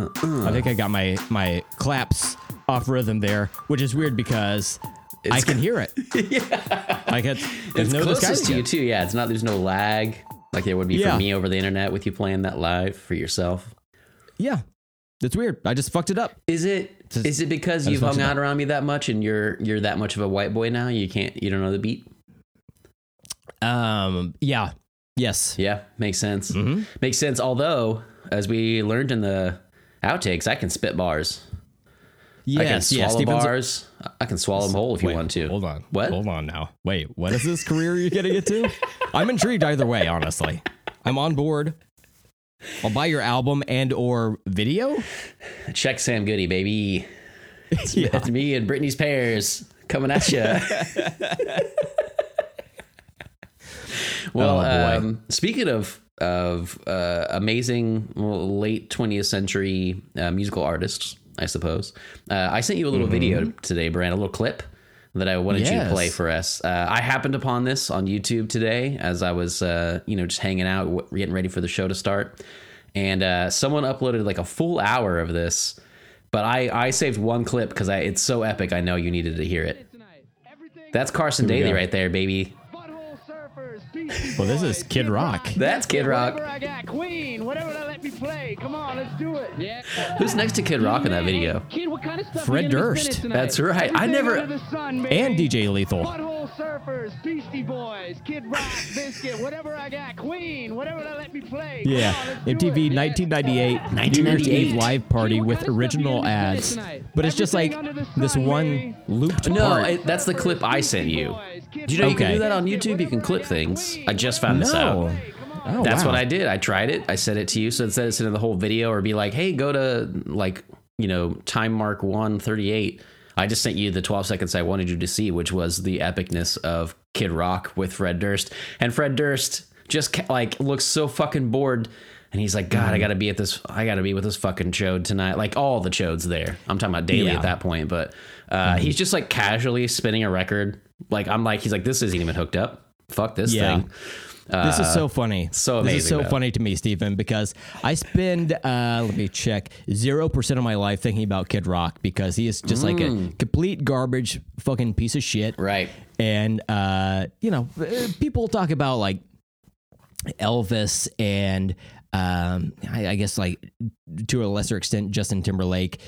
I think I got my my claps off rhythm there, which is weird because I can hear it. yeah, like it's, there's It's no closest to you too. Yeah, it's not. There's no lag like there would be Yeah. for me over the internet with you playing that live for yourself. Yeah, it's weird. I just fucked it up. Is it? Just- Is it because I you've hung out around me that much and you're you're that much of a white boy now? You can't. You don't know the beat. Um, yeah, yes, Yeah, makes sense. Mhm. Makes sense. Although, as we learned in the outtakes, I can spit bars. I can yes, swallow yes. Bars. I can swallow them whole if you want to. Hold on. What? Hold on now. Wait, what is this career you're getting into? I'm intrigued either way, honestly. I'm on board. I'll buy your album and or video. Check Sam Goody, baby. It's, Yeah. it's me and Britney Spears coming at you. well, Oh, um, speaking of of uh, amazing late 20th century uh, musical artists, I suppose uh, I sent you a little video today, Brent, a little clip that I wanted you to. Play for us. Uh, I happened upon this on YouTube today as I was, uh, you know, just hanging out, getting ready for the show to start, and uh, someone uploaded like a full hour of this. But I, I saved one clip because it's so epic. I know you needed to hear it. That's Carson Daly go. right there, baby. Well, this is Kid Rock. That's Kid Rock. I got, Queen, whatever they let me play. Come on, let's do it. Yeah. Who's next to Kid Rock in that video? Kid, what kind of stuff Fred we gonna be Durst. That's right. I never- sun. And DJ Lethal. Butthole Surfers, Beastie Boys, Kid Rock, Bizkit, whatever I got, Queen, whatever they let me play. Come Yeah, on, MTV 1998 New Year's 1998. Eve live party Kid, with kind of stuff we original gonna be spinning ads, but it's just like Everything this one baby. looped No, part. it, that's the clip I sent you. Do you know you can do that on YouTube? You can clip things. I just found this out. Oh, That's wow. what I did. I tried it. I sent it to you. So instead of sending the whole video or be like, hey, go to like, you know, time mark 138, I just sent you the 12 seconds I wanted you to see, which was the epicness of Kid Rock with Fred Durst. And Fred Durst just like looks so fucking bored. And he's like, God, Mm-hmm. I gotta be at this. I gotta be with this fucking chode tonight. Like all the chodes there. I'm talking about Daly Yeah. Mm-hmm. at that point, but uh, he's just like casually spinning a record. Like I'm like, he's like, this isn't even hooked up. Fuck this Yeah. thing. This is so funny. so this is so though. funny to me, Stephen, because I spend uh, let me check zero percent of my life thinking about Kid Rock because he is just like a complete garbage fucking piece of shit. Mm. Right. And uh, you know, uh, people talk about like Elvis and um, I, I guess like to a lesser extent Justin Timberlake.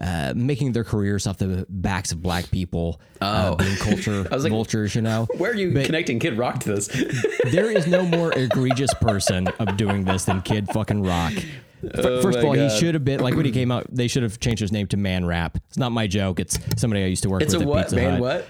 Uh, making their careers off the backs of black people, uh, Oh. being culture like, vultures, you know. Where are you But- connecting Kid Rock to this? there is no more egregious person of doing this than Kid fucking Rock. F- First of all, God. he should have been like when he came out. They should have changed his name to Man Rap. It's not my joke. It's somebody I used to work it's a with at what, Pizza man? Hut. What?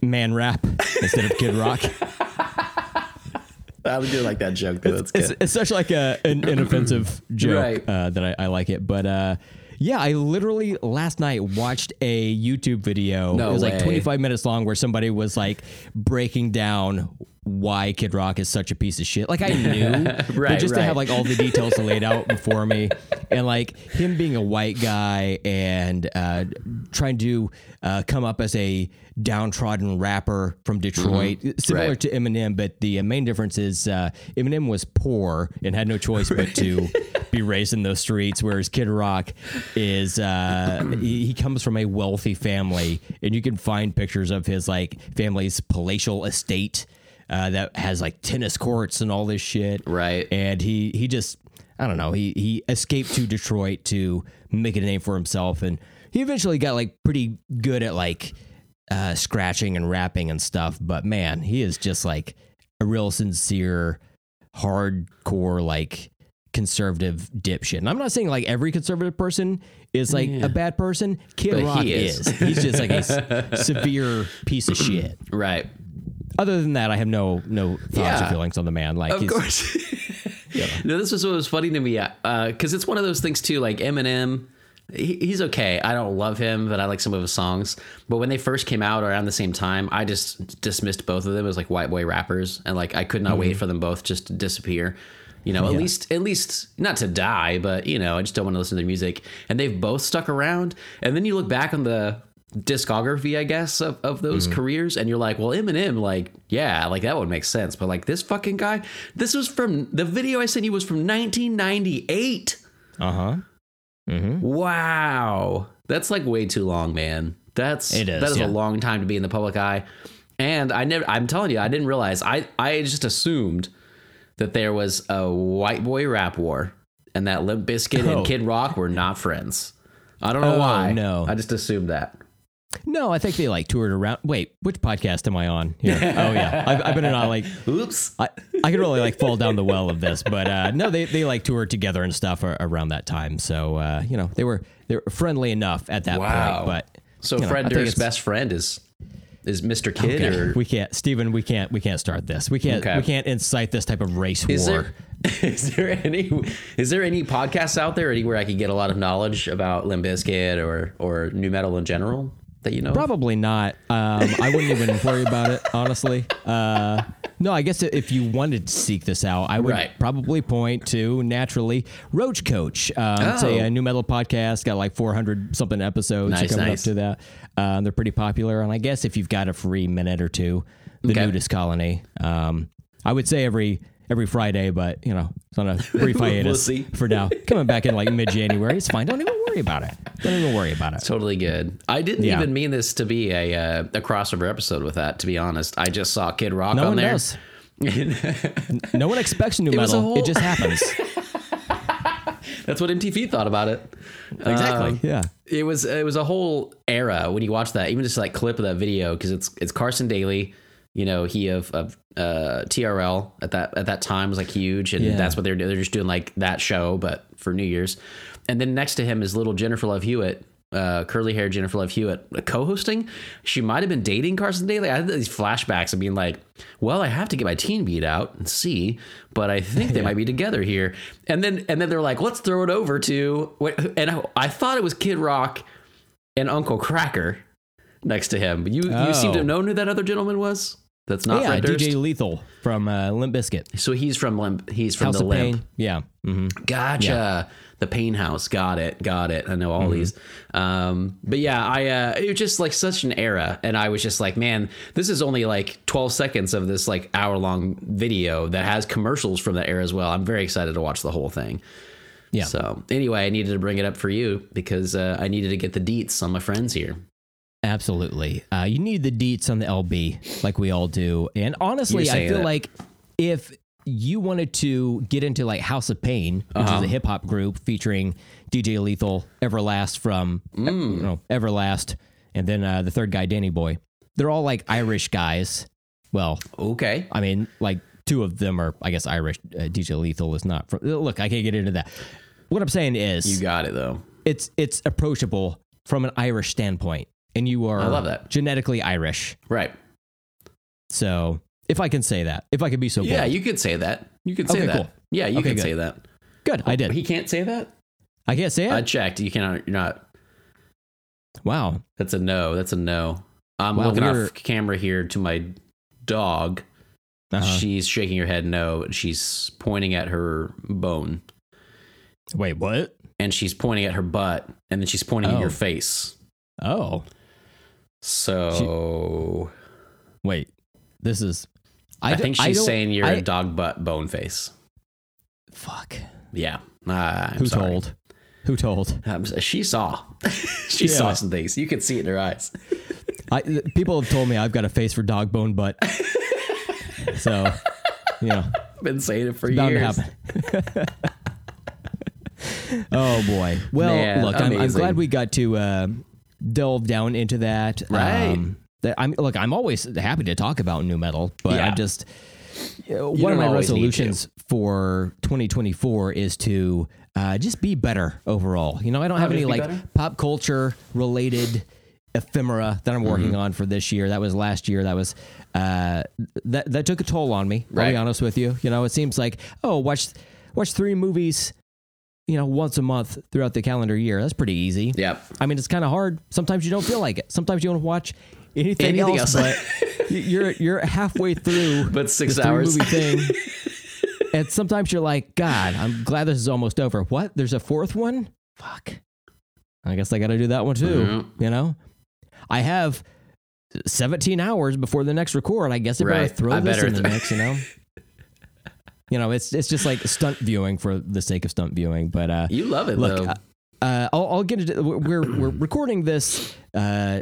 Man Rap instead of Kid Rock. I do like that joke. Though. That's good. it's, it's such like a an inoffensive joke Right. uh, that I, I like it. But uh, yeah, I literally last night watched a YouTube video. No it was way. like 25 minutes long where somebody was like breaking down why Kid Rock is such a piece of shit. Like I knew, but Right, just to have like all the details laid out before me, and like him being a white guy and uh, trying to uh, come up as a downtrodden rapper from Detroit, similar Mm-hmm. Right. to Eminem, but the uh, main difference is uh, Eminem was poor and had no choice but to be raised in those streets, whereas Kid Rock is uh, he, he comes from a wealthy family, and you can find pictures of his like family's palatial estate uh, that has like tennis courts and all this shit, Right. And he he just I don't know he he escaped to Detroit to make a name for himself, and he eventually got like pretty good at like uh, scratching and rapping and stuff. But man, he is just like a real sincere, hardcore, like conservative dipshit. And I'm not saying like every conservative person is like a bad person. Kid But Rock he is. is. He's just like a s- severe piece of shit. right. Other than that, I have no no thoughts Yeah. or feelings on the man. Like Of he's, course. No, this was what was funny to me uh, because it's one of those things too. Like Eminem, he, he's okay. I don't love him, but I like some of his songs. But when they first came out around the same time, I just dismissed both of them as like white boy rappers, and like I could not wait for them both just to disappear. You know, at least at least not to die, but you know, I just don't want to listen to their music. And they've both stuck around. And then you look back on the discography, I guess, of, of those Mm-hmm. careers, and you're like, well, Eminem, like, yeah, like that would make sense, but like this fucking guy, this was from the video I sent you was from 1998. Uh huh. Mm-hmm. Wow, that's like way too long, man. That's It is, that is yeah. a long time to be in the public eye, and I never. I'm telling you, I didn't realize. I I just assumed that there was a white boy rap war, and that Limp Bizkit Oh. and Kid Rock were not friends. I don't know Oh, why. no. I just assumed that. No, I think they like toured around. Wait, which podcast am I on? Here? oh yeah, I've, I've been in on like Oops. I, I could really like fall down the well of this, but uh, no, they they like toured together and stuff around that time. So uh, you know they were they were friendly enough at that Wow. point. But So you know, Fred I Durst's best friend is is Mr. Kid, Okay, or we can't, Stephen. We can't we can't start this. We can't Okay. we can't incite this type of race is war. there is there any is there any podcasts out there anywhere I could get a lot of knowledge about Limp Bizkit or or new metal in general that you know? Probably not. Um, I wouldn't even worry about it, honestly. Uh, no, I guess if you wanted to seek this out, I would Right. probably point to naturally Roach Coach. Um, It's a, Oh. a new metal podcast, got like 400 something episodes Nice, coming nice. up to that. Um, they're pretty popular. And I guess if you've got a free minute or two, the Okay. Nudist Colony. Um, I would say every every Friday, but you know, it's on a brief hiatus see. for now. Coming back in like mid January, it's fine. Don't even worry about it. Don't even worry about it. Totally good. I didn't Yeah. even mean this to be a uh, a crossover episode with that. To be honest, I just saw Kid Rock No on one there. does. No one expects new a metal. whole- It just happens. That's what MTV thought about it. exactly. Um, yeah. it was it was a whole era when you watch that even just like clip of that video because it's it's Carson Daly you know he of of uh, TRL at that at that time was like huge and Yeah. that's what they're doing they're just doing like that show but for New Year's and then next to him is little Jennifer Love Hewitt uh, curly hair Jennifer Love Hewitt co-hosting she might have been dating Carson Daly I had these flashbacks of being like well I have to get my teen beat out and see but I think they might be together here and then and then they're like let's throw it over to and I, I thought it was Kid Rock and Uncle Kracker next to him. You you seem to Oh. have known who that other gentleman was. That's not yeah, Fred Durst. DJ Lethal from uh, Limp Bizkit. So he's from Limp. He's from House the of Limp. Pain. Yeah. hmm Gotcha. The Pain House. Got it. Got it. I know all Mm-hmm. these. Um, but yeah, I uh, it was just like such an era, and I was just like, man, this is only like 12 seconds of this like hour long video that has commercials from that era as well. I'm very excited to watch the whole thing. Yeah. So anyway, I needed to bring it up for you because uh, I needed to get the deets on my friends here. Absolutely. Uh, you need the deets on the LB like we all do. And honestly, I feel it. like if you wanted to get into like House of Pain, which Uh-huh. is a hip hop group featuring DJ Lethal, Everlast from Mm. you know, Everlast, and then uh, the third guy, Danny Boy. They're all like Irish guys. Well, Okay. I mean, like two of them are, I guess, Irish. Uh, DJ Lethal is not from. Look, I can't get into that. What I'm saying is, You got it though. it's it's approachable from an Irish standpoint, and you are I love that. genetically Irish. Right. So, if I can say that, if I could be so Yeah, you could say that. You could say Okay, that. cool. Yeah, you Okay, can good. say that. good, I did. He can't say that. I can't say it. I checked. You cannot. You're not. wow. That's a no. That's a no. I'm Wow, looking we're- off camera here to my dog. Uh-huh. She's shaking her head no. She's pointing at her bone, Wait, what? and she's pointing at her butt, and then she's pointing at Oh. your face. Oh, So wait. This is. I think she's don't- saying you're I- a dog butt bone face. Fuck. Yeah. Uh, Who sorry. told? Who told? Um, she saw. she Yeah. saw some things. You could see it in her eyes. I, people have told me I've got a face for dog bone butt. so, you know, Been saying it for bound years. oh boy. Well, Man, look, I'm, I'm glad we got to uh, delve down into that. Right. Um, that I'm look. I'm always happy to talk about new metal, but I'm just uh, one of my always need to. resolutions for 2024 is to uh, just be better overall. You know, I don't have just any like better? pop culture related ephemera that I'm working Mm-hmm. on for this year. That was last year. That was uh, that that took a toll on me. I'll Right. be honest with you. You know, it seems like oh, watch watch three movies, you know, once a month throughout the calendar year. That's pretty easy. Yeah. I mean, it's kind of hard. Sometimes you don't feel like it. Sometimes you want to watch anything, Anything else, else. but you're you're halfway through. But six hours. movie thing. and sometimes you're like, God, I'm glad this is almost over. What? There's a fourth one? Fuck. I guess I got to do that one too. Mhm. You know. I have 17 hours before the next record. I guess I better Right. throw I this better in the th- mix, you know? you know, it's it's just like stunt viewing for the sake of stunt viewing. But uh, You love it look, though. uh, uh, I'll, I'll get into. We're we're recording this uh,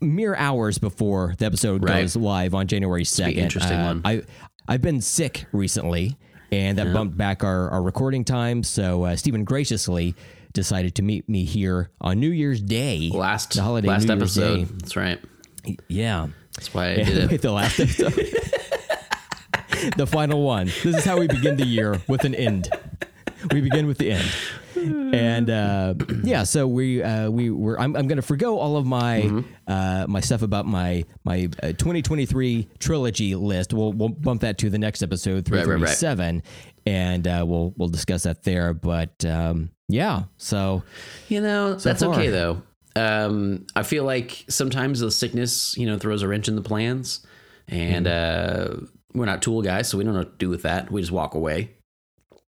mere hours before the episode Right. goes live on January second. interesting Uh, one. I I've been sick recently, and that bumped back our, our recording time. So uh, Stephen graciously decided to meet me here on New Year's Day, last the holiday last New episode. That's right. Yeah, That's why I did it. the last episode. the final one. This is how we begin the year with an end. We begin with the end. And uh, yeah, so we uh, we were. I'm, I'm going to forego all of my Mm-hmm. uh, my stuff about my my uh, 2023 trilogy list. We'll we'll bump that to the next episode Right, right, right. 337, and uh, we'll we'll discuss that there. But um, yeah, so You know, that's far. okay though. Um, I feel like sometimes the sickness, you know, throws a wrench in the plans, and Mm-hmm. We're not tool guys, so we don't know what to do with that. We just walk away,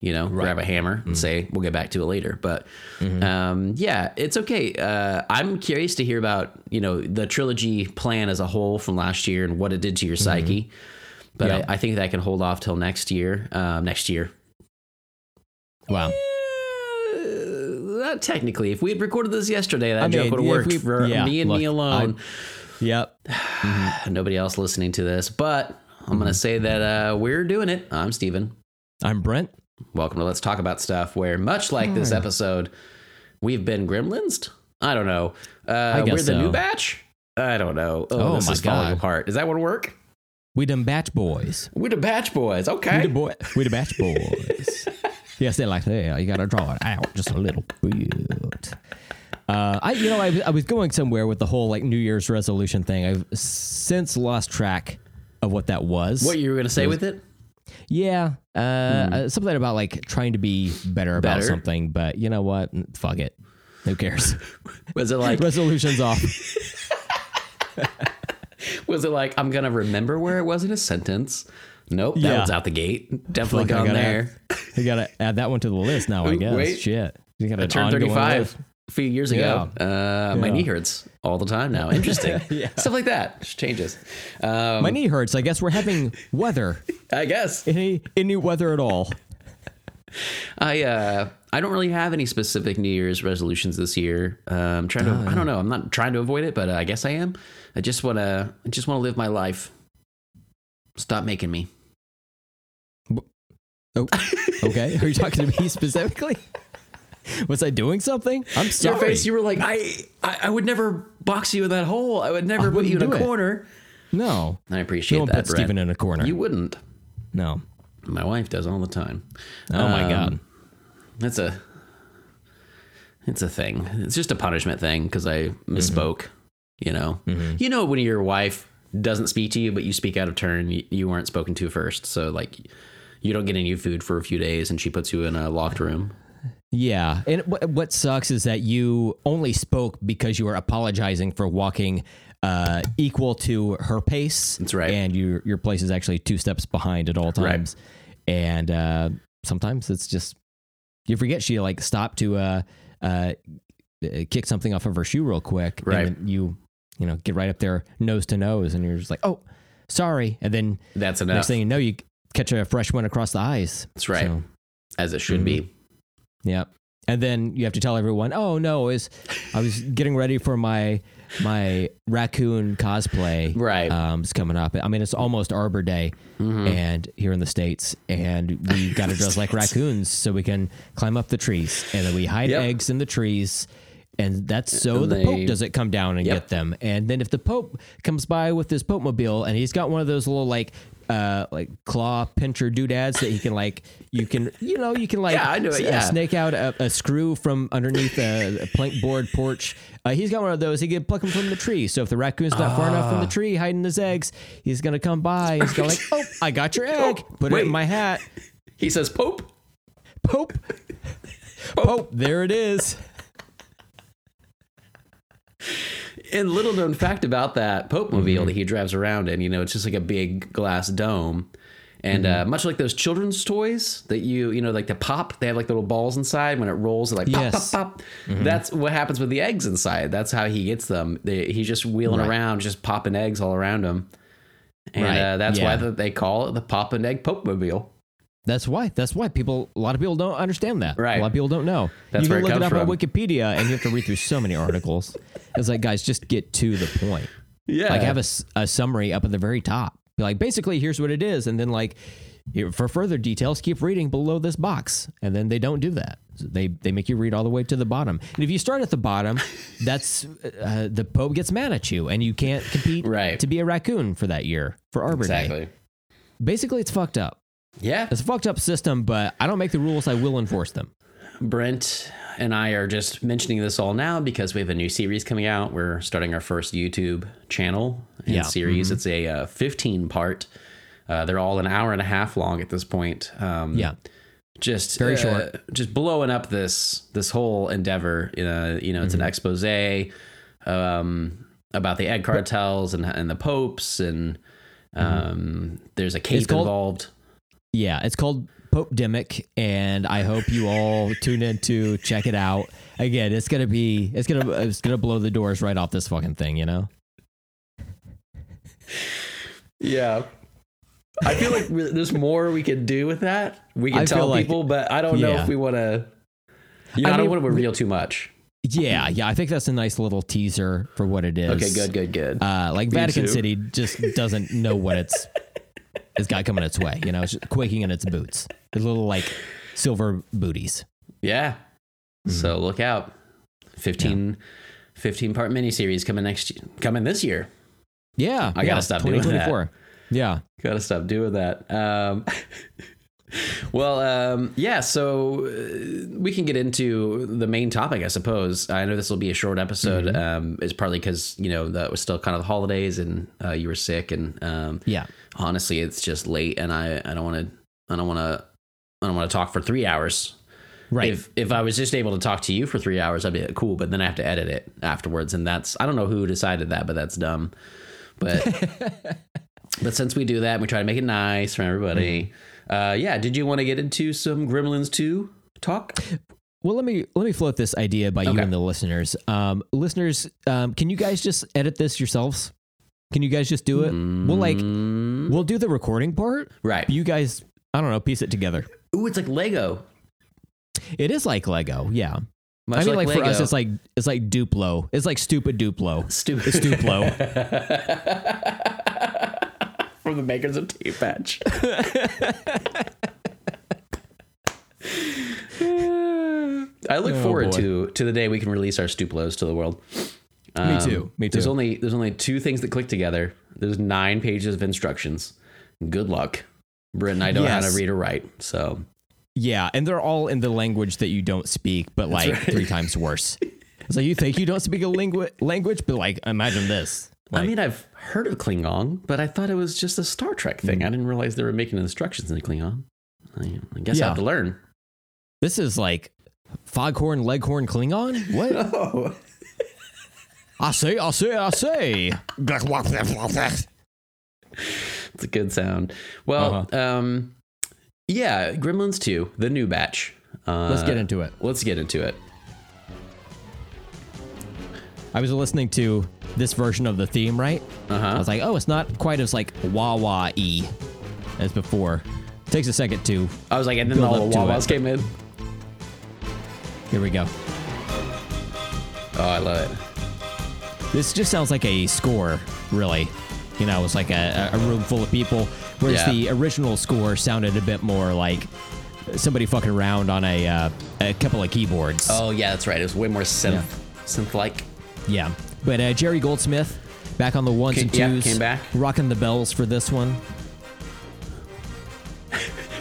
you know, grab a hammer Mm-hmm. and say we'll get back to it later. But um, yeah, it's okay. Uh, I'm curious to hear about you know the trilogy plan as a whole from last year and what it did to your psyche. But Mm-hmm. I, I think that can hold off till next year. Um, next year, wow. uh, not technically. If we had recorded this yesterday, that I joke mean, would have worked we- for yeah, me and me look, alone. Yep. Nobody else listening to this. But I'm going to say that uh, we're doing it. I'm Steven. I'm Brent. Welcome to Let's Talk About Stuff, where much like this episode, we've been gremlinsed. I don't know. Uh, guess we're the so. new batch. I don't know. Oh, Oh this my is falling God. apart. Is that what work? We done batch boys. We're the batch boys. Okay. We the boy. We the batch boys. yes, they're like that. You gotta draw it out just a little bit. Uh, I, you know, I, I was going somewhere with the whole like New Year's resolution thing. I've since lost track of what that was. What you were going to say with it? Yeah, uh, uh, something about like trying to be better about Better? something. But you know what? Fuck it. Who cares? Was it like Resolutions off. was it like I'm going to remember where it was in a sentence? Nope, that Yeah. one's out the gate. Definitely Fuck, I gone gotta there. You gotta add that one to the list now. I guess. wait. Shit. You got to turned 35 a few years ago. Uh, My Yeah. knee hurts all the time now. Interesting. Yeah. Stuff like that just changes. Um, My knee hurts. I guess we're having weather. I guess Any any weather at all? I uh, I don't really have any specific New Year's resolutions this year. Uh, I'm trying to. I don't know. I'm not trying to avoid it, but uh, I guess I am. I just want to. I just want to live my life. Stop making me. Oh, okay. Are you talking to me specifically? Was I doing something? I'm sorry. Your face. You were like, I, I. I would never box you in that hole. I would never put you in a it. corner. no. I appreciate Don't that, put Brent. Steven in a corner. You wouldn't. no. My wife does all the time. Oh my Um, god. that's a it's a thing. It's just a punishment thing because I misspoke. You know, you know when your wife doesn't speak to you, but you speak out of turn. You, you weren't spoken to first, so like you don't get any food for a few days, and she puts you in a locked room. Yeah. And what, what sucks is that you only spoke because you were apologizing for walking uh, equal to her pace. That's right. And your your place is actually two steps behind at all times. Right. And uh, sometimes it's just you forget she like stopped to uh, uh, kick something off of her shoe real quick. Right. And then you you know get right up there nose to nose, and you're just like, oh, sorry. And then That's enough. next thing you know, you catch a fresh one across the eyes. That's right, So, as it should be. Yeah. And then you have to tell everyone, "Oh no, is I was getting ready for my my raccoon cosplay. Right. um, it's coming up. I mean, it's almost Arbor Day, Mm-hmm. and here in the states, and we got to dress like raccoons so we can climb up the trees, and then we hide Yep. eggs in the trees, and that's so And the they- Pope doesn't come down and Yep. get them. And then if the Pope comes by with his Pope mobile, and he's got one of those little like. Uh, like claw pincher doodads that he can like you can you know you can like Yeah, I know it, uh, yeah. snake out a, a screw from underneath a, a plank board porch. Uh, he's got one of those. He can pluck them from the tree. So if the raccoon's not far enough from Ah. the tree hiding his eggs, he's gonna come by. He's gonna like, oh, I got your egg. Put it in my hat. He says, "Pope." Pope. Pope. There it is. And little known fact about that Pope Mm-hmm. mobile that he drives around in, you know, it's just like a big glass dome. And Mm-hmm. uh, much like those children's toys that you, you know, like the pop, they have like little balls inside. When it rolls, it like pop, Yes. pop, pop. That's what happens with the eggs inside. That's how he gets them. They, he's just wheeling Right. around, just popping eggs all around him. And Right, uh, that's why yeah. the, they call it the pop and egg Pope Mobile. That's why. That's why people. A lot of people don't understand that. Right. A lot of people don't know. That's you where can it look it comes up on. Wikipedia, and you have to read through so many articles. It's like, guys, just get to the point. Yeah. Like, have a, a summary up at the very top. Be like, basically, here's what it is, and then like, for further details, keep reading below this box, and then they don't do that. They they make you read all the way to the bottom. And if you start at the bottom, that's uh, the Pope gets mad at you, and you can't compete Right. to be a raccoon for that year for Arbor Day. exactly. Basically, it's fucked up. Yeah. It's a fucked up system, but I don't make the rules. I will enforce them. Brent and I are just mentioning this all now because we have a new series coming out. We're starting our first YouTube channel and Yeah. series. Mm-hmm. It's a uh, 15 part. Uh, they're all an hour and a half long at this point. Um, Yeah. just Very uh, short. just blowing up this this whole endeavor. Uh, you know, it's Mm-hmm. an expose um, about the egg cartels and and the popes, and um, there's a cape Mm-hmm. Called- involved. Yeah, it's called Pope Demic, and I hope you all tune in to check it out. Again, it's gonna be it's gonna it's gonna blow the doors right off this fucking thing, you know. Yeah. I feel like there's more we could do with that. We I can feel tell like- people, but I don't know if we want to. You know, I I, don't want to reveal too much. Yeah, yeah, I think that's a nice little teaser for what it is. Okay, good, good, good. Uh, like Me Vatican too. City just doesn't know what it's it's got coming its way. You know, it's just quaking in its boots. The little like silver booties. yeah. So Mm-hmm. look out. 15, 15 part miniseries coming next coming this year. Yeah, I gotta yeah, stop doing that. Yeah, Got to stop doing that. Um, well, um, yeah. So uh, we can get into the main topic, I suppose. I know this will be a short episode. Mm-hmm. Um, it's partly because you know that was still kind of the holidays and uh, you were sick, and um, yeah. Honestly, it's just late, and I I don't want to I don't want to I don't want to talk for three hours. Right. If if I was just able to talk to you for three hours, I'd be like, cool. But then I have to edit it afterwards, and that's I don't know who decided that, but that's dumb. But but since we do that, we try to make it nice for everybody. Uh, yeah. Did you want to get into some Gremlins two talk? Well, let me let me float this idea by you and the listeners. Um, listeners, um, can you guys just edit this yourselves? Can you guys just do it? We'll like we'll do the recording part. Mm. Right. You guys, I don't know, piece it together. Ooh, it's like Lego. It is like Lego, yeah. Much I mean, like, for us, it's like it's like Duplo. It's like stupid Duplo. stupid. It's Duplo. from the makers of Tape Patch. I look Oh, forward boy. to to the day we can release our Stuplos to the world. Me too. Me too. There's only there's only two things that click together. There's nine pages of instructions. Good luck. Brent and I don't know how to read or write, so yeah, and they're all in the language that you don't speak, but like right. three times worse. It's like you think you don't speak a lingu- language, but like imagine this. Like, I mean I've heard of Klingon, but I thought it was just a Star Trek thing. Mm. I didn't realize they were making instructions in Klingon. I, I guess I have to learn. this is like foghorn leghorn Klingon. What? Oh. I say, I say, I say. It's a good sound. Well, Uh-huh. um, yeah, Gremlins 2, the new batch. Uh, Let's get into it. Let's get into it. I was listening to this version of the theme, right? Uh-huh. I was like, oh, it's not quite as like wah wah e as before. It takes a second to. I was like, and then all the to wah-wahs came in. Here we go. Oh, I love it. This just sounds like a score, really. You know, it's like a, a room full of people. Whereas Yeah. the original score sounded a bit more like somebody fucking around on a uh, a couple of keyboards. Oh, yeah, that's right. It was way more synth, Yeah. synth-like. Yeah. But uh, Jerry Goldsmith back on the ones Came- and yeah, twos. came back. Rocking the bells for this one.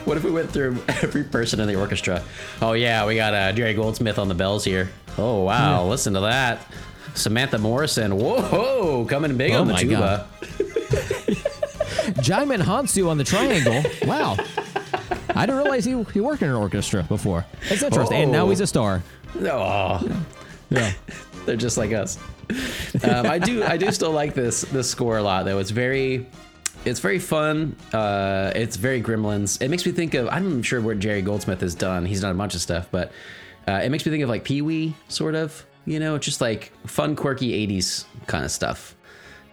What if we went through every person in the orchestra? Oh yeah, we got uh, Jerry Goldsmith on the bells here. Oh wow, listen to that. Samantha Morrison, whoa, coming big Oh on the tuba. Jaimin Hansu on the triangle. Wow. I didn't realize he, he worked in an orchestra before. That's interesting. And now Oh. he's a star. Oh, Yeah. they're just like us. Um, I do, I do still like this this score a lot though. It's very, it's very fun. Uh, it's very Gremlins. It makes me think of I'm sure what Jerry Goldsmith has done. He's done a bunch of stuff, but uh, it makes me think of like Pee Wee, sort of. You know, just like fun, quirky '80s kind of stuff.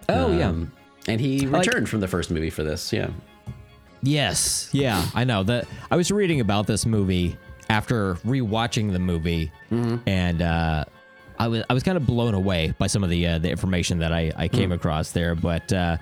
Oh yeah. Um, and he like- returned from the first movie for this. Yeah. Yes. Yeah, I know that. I was reading about this movie after rewatching the movie, and uh, I was I was kind of blown away by some of the uh, the information that I, I came across there. But uh,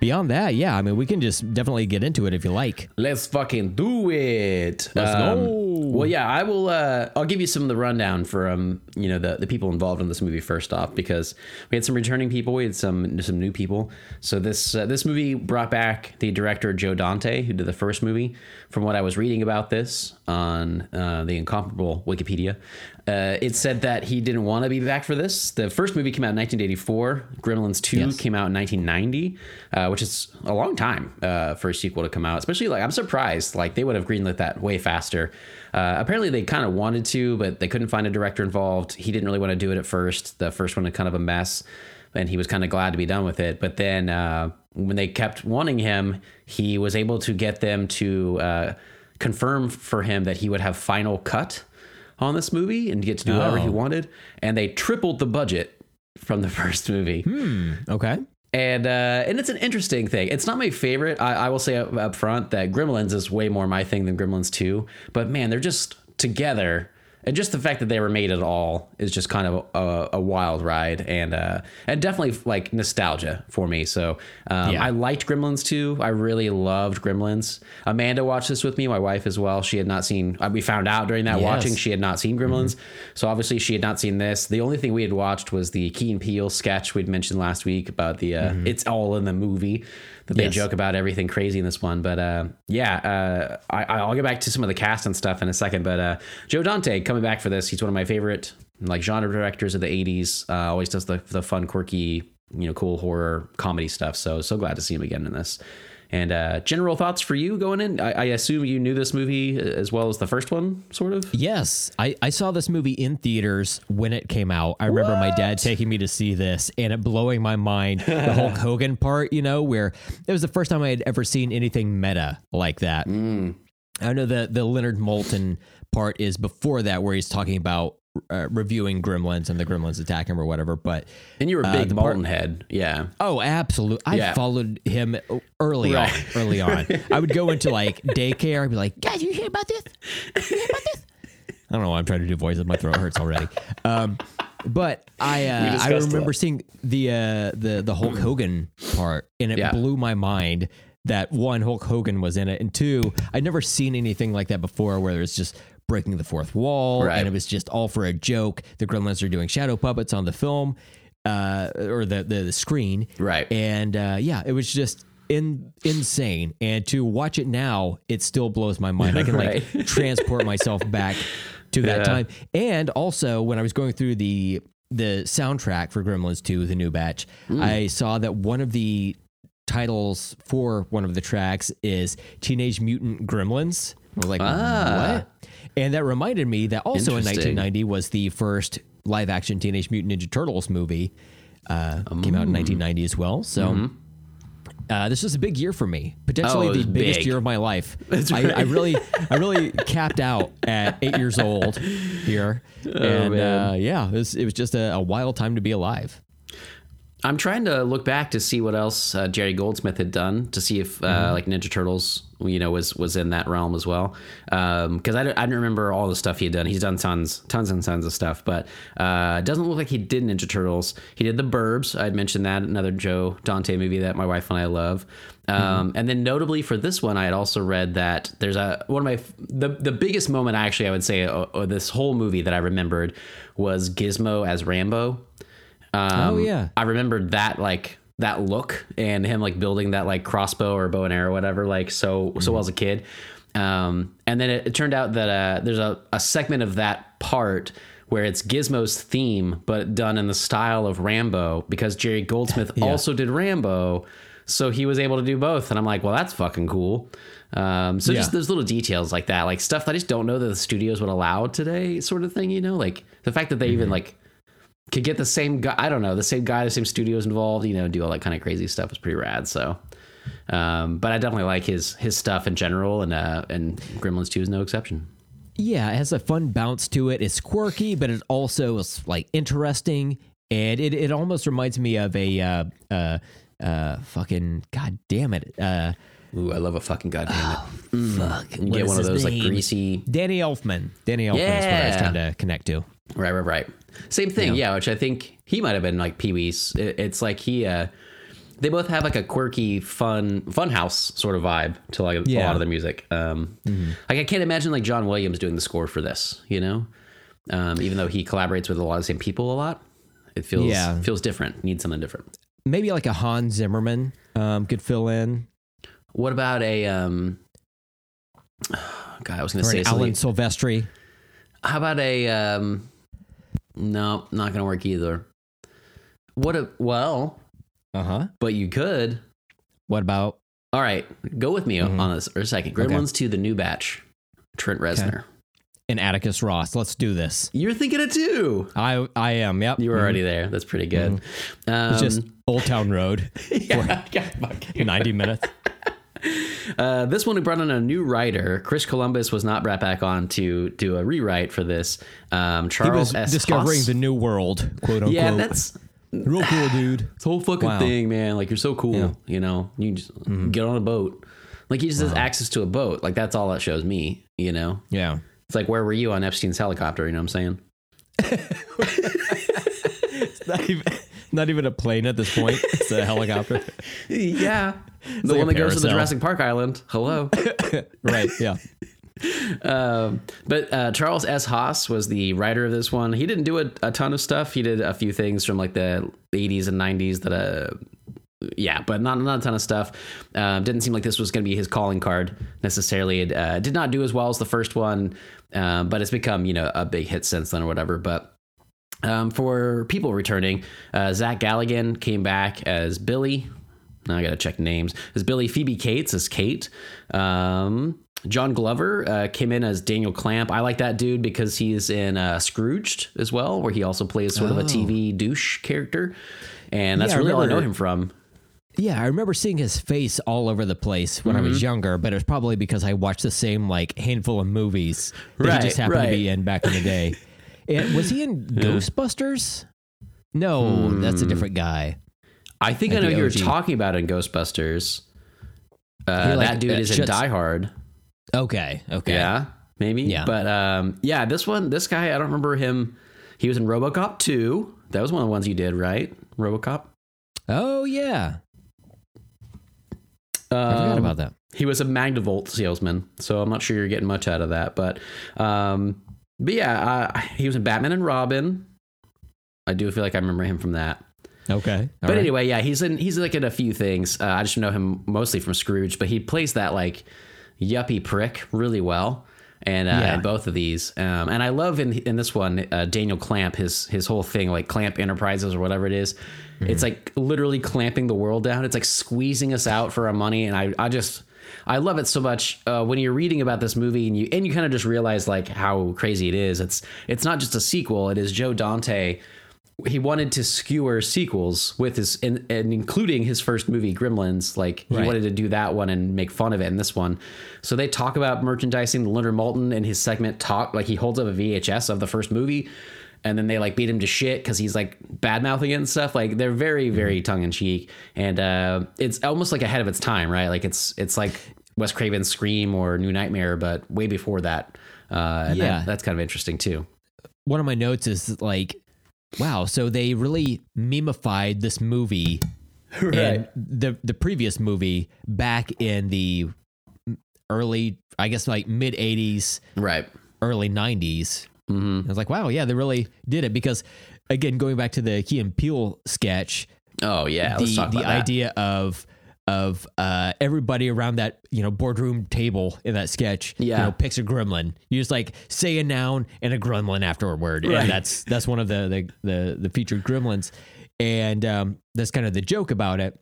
beyond that, yeah, I mean, we can just definitely get into it if you like. Let's fucking do it. Let's Um, go. Well, yeah, I will. Uh, I'll give you some of the rundown for um, you know, the, the people involved in this movie first off, because we had some returning people, we had some some new people. So this uh, this movie brought back the director Joe Dante, who did the first movie. From what I was reading about this on uh, the incomparable Wikipedia, uh, it said that he didn't want to be back for this. The first movie came out in 1984. Gremlins 2 Yes. came out in 1990, uh, which is a long time uh, for a sequel to come out. Especially like I'm surprised like they would have greenlit that way faster. Uh, apparently they kind of wanted to, but they couldn't find a director involved. He didn't really want to do it at first. The first one was kind of a mess, and he was kind of glad to be done with it. But then uh, when they kept wanting him, he was able to get them to uh, confirm for him that he would have final cut on this movie and get to do whatever he Oh. wanted. And they tripled the budget from the first movie Okay. and uh, and it's an interesting thing. It's not my favorite. I, I will say up, up front that Gremlins is way more my thing than Gremlins Two. But man, they're just together, and just the fact that they were made at all is just kind of a, a wild ride, and uh, and definitely like nostalgia for me. So um, Yeah. I liked Gremlins too. I really loved Gremlins. Amanda watched this with me, my wife as well. She had not seen. uh, We found out during that Yes. watching she had not seen Gremlins, so obviously she had not seen this. The only thing we had watched was the Key and Peele sketch we'd mentioned last week about the uh, it's all in the movie that they Yes. joke about everything crazy in this one. But uh, yeah, uh, I, I'll get back to some of the cast and stuff in a second. But uh, Joe Dante coming back for this, he's one of my favorite like genre directors of the '80s. Uh, always does the the fun, quirky, you know, cool horror comedy stuff. So so glad to see him again in this. And uh, general thoughts for you going in? I, I assume you knew this movie as well as the first one, sort of. Yes, I, I saw this movie in theaters when it came out. I remember my dad taking me to see this and it blowing my mind. The Hulk Hogan part, you know, where it was the first time I had ever seen anything meta like that. I know the the Leonard Maltin part is before that, where he's talking about uh, reviewing Gremlins and the Gremlins attack him or whatever. But And you were a Uh, big the part- head, yeah. Oh, absolutely. I Yeah. followed him early Right. on. Early on. I would go into like daycare. I'd be like, guys, you hear about this? You hear about this? I don't know why I'm trying to do voices. My throat hurts already. Um, but I uh, I remember that. seeing the uh, the the Hulk Hogan part, and it Yeah. blew my mind that one Hulk Hogan was in it, and two I'd never seen anything like that before, where it's just breaking the fourth wall, Right. and it was just all for a joke. The Gremlins are doing shadow puppets on the film, uh, or the, the the screen, Right. And uh, yeah, it was just in insane. And to watch it now, it still blows my mind. I can like transport myself back to that Yeah. time. And also, when I was going through the the soundtrack for Gremlins 2, the new batch, Mm. I saw that one of the titles for one of the tracks is Teenage Mutant Gremlins. I was like, Ah. what? And that reminded me that also in 1990 was the first live action Teenage Mutant Ninja Turtles movie. Uh, Came out in 1990 as well. So. Uh, this was a big year for me, potentially Mm-hmm. Oh, the biggest big. year of my life. That's I, right. I really, I really capped out at eight years old here, and Oh, man. uh, yeah, it was, it was just a, a wild time to be alive. I'm trying to look back to see what else uh, Jerry Goldsmith had done to see if uh, Mm-hmm. like Ninja Turtles, you know, was was in that realm as well. Because I, don't- I don't remember all the stuff he had done. He's done tons, tons and tons of stuff, but uh, it doesn't look like he did Ninja Turtles. He did The Burbs. I'd mentioned that another Joe Dante movie that my wife and I love. Um, And then notably for this one, I had also read that there's a one of my the the biggest moment actually I would say uh, this whole movie that I remembered was Gizmo as Rambo. Um, Oh, yeah. I remembered that like that look and him like building that like crossbow or bow and arrow, or whatever, like so so well as a kid. Um, and then it, it turned out that uh, there's a, a segment of that part where it's Gizmo's theme, but done in the style of Rambo because Jerry Goldsmith also did Rambo. So he was able to do both. And I'm like, well, that's fucking cool. Um, so just those little details like that, like stuff that I just don't know that the studios would allow today, sort of thing, you know, like the fact that they even like could get the same guy, I don't know, the same guy, the same studios involved, you know, do all that kind of crazy stuff is pretty rad. So, Um, but I definitely like his his stuff in general, and uh, and Gremlins Two is no exception. Yeah, it has a fun bounce to it. It's quirky, but it also is like interesting, and it, it almost reminds me of a uh, uh, uh, fucking god damn it, uh, Ooh, I love a fucking goddamn it. fuck, You what get one of those like greasy. Danny Elfman. Danny Elfman is what I was trying to connect to. Right, right, right. Same thing, yeah. Which I think he might have been like Pee Wee's. It's like he, uh, they both have like a quirky, fun, fun house sort of vibe to like a lot of the music. Um, Like I can't imagine like John Williams doing the score for this. You know, um, even though he collaborates with a lot of the same people a lot, it feels Yeah. feels different. Needs something different. Maybe like a Hans Zimmerman um, could fill in, What about a? Um, God, I was going to say. Alan Silvestri. How about a? Um, no, not going to work either. What a well, Uh huh. but you could. What about? All right, go with me on this for a second. Gremlins 2 the new batch, Trent Reznor. and Atticus Ross. Let's do this. You're thinking it too. I I am. Yep. You were already there. That's pretty good. Um, It's just Old Town Road. yeah, yeah. Ninety minutes. Uh, this one we brought in a new writer. Chris Columbus was not brought back on to do a rewrite for this. Um, He Charles was S. discovering Haas. the new world, quote unquote. yeah, that's real cool, dude. this whole fucking Wow. thing, man. Like you're so cool. Yeah. Mm-hmm. You know, you just get on a boat. Like he just has access to a boat. Like that's all that shows me. You know, Yeah. it's like where were you on Epstein's helicopter? You know what I'm saying? not even, not even a plane at this point. It's a helicopter. Yeah, the like one that goes to the. Jurassic Park island. Hello. right. Yeah. um, but uh, Charles S. Haas was the writer of this one. He didn't do a, a ton of stuff. He did a few things from like the 80s and 90s that uh yeah, but not not a ton of stuff. Um, didn't seem like this was going to be his calling card necessarily. It uh, did not do as well as the first one, um, but it's become you know a big hit since then or whatever. But um, for people returning, uh, Zach Galligan came back as Billy. Now I got to check names. Is Billy, Phoebe Cates as Kate. Um, John Glover uh, came in as Daniel Clamp. I like that dude because he's in uh, Scrooged as well, where he also plays sort of a TV douche character, and that's Yeah, I really all I know him from. Yeah, I remember seeing his face all over the place when I Mm-hmm. was younger, but it was probably because I watched the same like handful of movies that Right, he just happened right. to be in back in the day. and was he in Ghostbusters? No, that's a different guy. I think I know you're talking about in Ghostbusters. Uh, like, that dude uh, is in shuts- Die Hard. Okay, okay. Yeah, maybe. Yeah. But um, yeah, this one, this guy, I don't remember him. He was in RoboCop 2. That was one of the ones you did, right? RoboCop. Oh yeah, I forgot Um, about that. He was a Magnavolt salesman, so I'm not sure you're getting much out of that. But, um, but yeah, uh, he was in Batman and Robin. I do feel like I remember him from that. Okay, all but right. anyway, yeah, he's in he's like in a few things. Uh, I just know him mostly from Scrooge, but he plays that like yuppie prick really well. And uh, Yeah. in both of these, um, and I love in in this one uh, Daniel Clamp his his whole thing like Clamp Enterprises or whatever it is. Mm-hmm. It's like literally clamping the world down. It's like squeezing us out for our money, and I I just I love it so much. Uh, when you're reading about this movie and you and you kind of just realize like how crazy it is. It's it's not just a sequel. It is Joe Dante he wanted to skewer sequels with his and, and including his first movie gremlins like he Right. wanted to do that one and make fun of it in this one. So they talk about merchandising Leonard Maltin in his segment talk like he holds up a vhs of the first movie and then they like beat him to shit because he's like bad mouthing it and stuff. Like they're very very tongue-in-cheek and uh it's almost like ahead of its time right? Like it's it's like wes craven's scream or new nightmare but way before that. Uh and Yeah. that- that's kind of interesting too. One of my notes is like, wow, so they really memified this movie and the the previous movie back in the early, I guess like mid '80s, right early '90s. mm-hmm. I was like, wow, yeah, they really did it because, again, going back to the Key and Peele sketch, oh yeah let's the the that. idea of of uh, everybody around that you know boardroom table in that sketch, Yeah. you know, picks a gremlin. You just like say a noun and a gremlin afterward, Right. and that's that's one of the the the, the featured gremlins, and um, that's kind of the joke about it.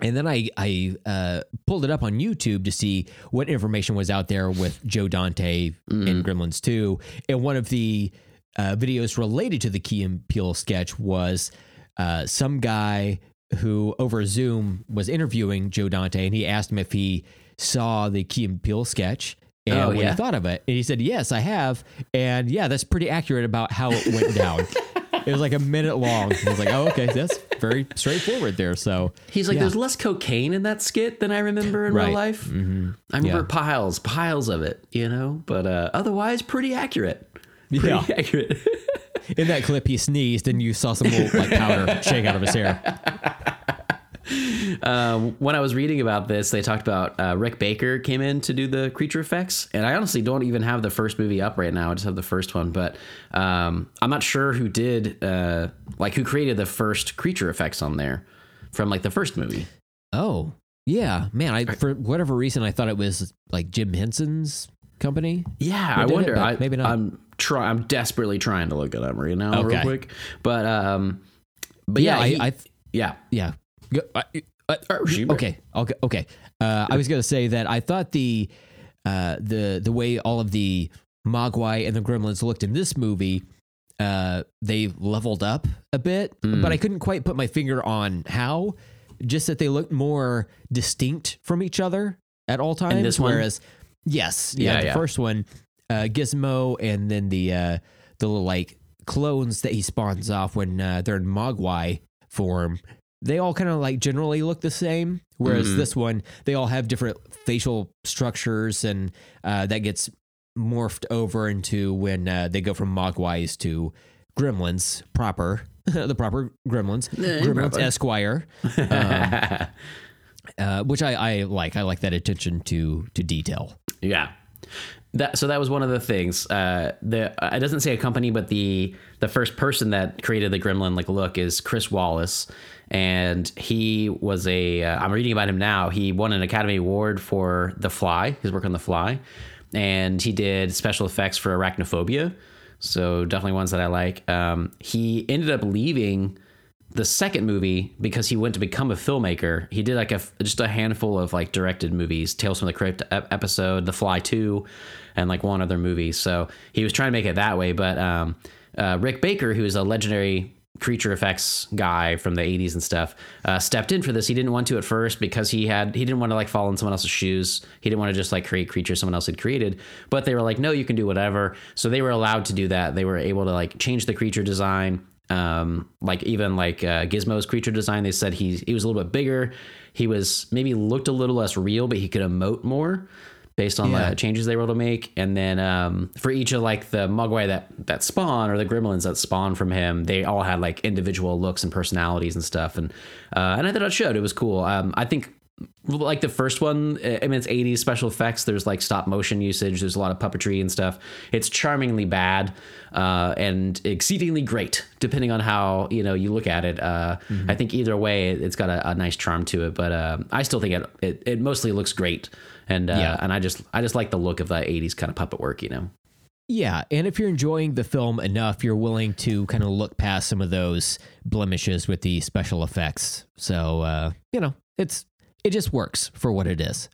And then I I uh, pulled it up on YouTube to see what information was out there with Joe Dante in Gremlins 2. And one of the uh, videos related to the Key and Peele sketch was uh, some guy who over Zoom was interviewing Joe Dante, and he asked him if he saw the Key and Peele sketch and Oh, what yeah? he thought of it. And he said, "Yes, I have." And yeah, that's pretty accurate about how it went down. it was like a minute long. I was like, "Oh, okay, that's very straightforward there." So He's like, yeah. there's less cocaine in that skit than I remember in Right. real life. Mm-hmm. I remember Yeah. piles, piles of it, you know, but uh, otherwise pretty accurate. Pretty Yeah. accurate. in that clip, he sneezed, and you saw some little like powder shake out of his hair. um, when I was reading about this, they talked about uh, Rick Baker came in to do the creature effects, and I honestly don't even have the first movie up right now. I just have the first one, but um, I'm not sure who did uh, like who created the first creature effects on there from like the first movie. Oh, yeah, man. I for whatever reason I thought it was like Jim Henson's company. Yeah, I did it, wonder. I, maybe not. I'm try. I'm desperately trying to look it up right now, real quick. But um, but Yeah, yeah, I, he- I yeah. yeah. I- I- Oh, okay, okay, okay. Uh, I was gonna say that I thought the uh, the the way all of the Mogwai and the Gremlins looked in this movie, uh, they leveled up a bit, Mm. but I couldn't quite put my finger on how. Just that they looked more distinct from each other at all times. this one? whereas, yes, yeah, Yeah, the yeah. first one, uh, Gizmo, and then the uh, the little like clones that he spawns off when uh, they're in Mogwai form. They all kind of like generally look the same, whereas Mhm. this one they all have different facial structures, and uh, that gets morphed over into when uh, they go from Mogwais to Gremlins proper, the proper Gremlins, Yeah, Gremlins proper. Esquire, um, uh, which I, I like. I like that attention to to detail. Yeah. That, so that was one of the things. Uh, the it doesn't say a company, but the the first person that created the Gremlin like look is Chris Walas, and he was a. Uh, I'm reading about him now. He won an Academy Award for The Fly. His work on The Fly, and he did special effects for Arachnophobia. So definitely ones that I like. Um, he ended up leaving the second movie because he went to become a filmmaker he did like a just a handful of like directed movies tales from the crypt episode the fly 2 and like one other movie. So he was trying to make it that way but um, uh, rick baker who's a legendary creature effects guy from the 80s and stuff uh, stepped in for this. He didn't want to at first because he had he didn't want to like fall in someone else's shoes. He didn't want to just like create creatures someone else had created but they were like no you can do whatever. So they were allowed to do that. They were able to like change the creature design um like even like uh, gizmo's creature design. They said he he was a little bit bigger. He was maybe looked a little less real but he could emote more based on Yeah. the changes they were able to make. And then um for each of like the mogwai that that spawn or the gremlins that spawn from him they all had like individual looks and personalities and stuff. And uh and i thought it showed. It was cool. Um i think like the first one, I mean, it's 80s special effects. There's like stop motion usage. There's a lot of puppetry and stuff. It's charmingly bad uh, and exceedingly great, depending on how you know you look at it. Uh, I think either way, it's got a, a nice charm to it. But uh, I still think it, it it mostly looks great, and uh, Yeah. and I just I just like the look of that 80s kind of puppet work. You know. Yeah, and if you're enjoying the film enough, you're willing to kind of look past some of those blemishes with the special effects. So uh, you know, it's it just works for what it is.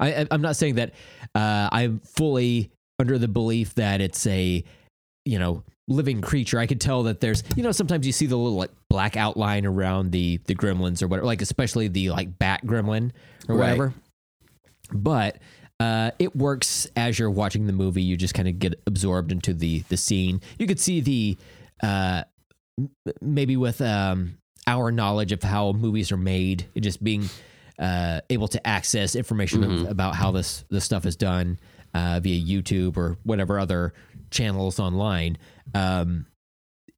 I, I'm not saying that uh, I'm fully under the belief that it's a you know living creature. I could tell that there's you know sometimes you see the little like black outline around the the gremlins or whatever, like especially the like bat gremlin or Right. whatever. But uh, it works as you're watching the movie. You just kind of get absorbed into the the scene. You could see the uh, m- maybe with um, our knowledge of how movies are made, just being uh, able to access information of- about how this this stuff is done uh, via YouTube or whatever other channels online. Um,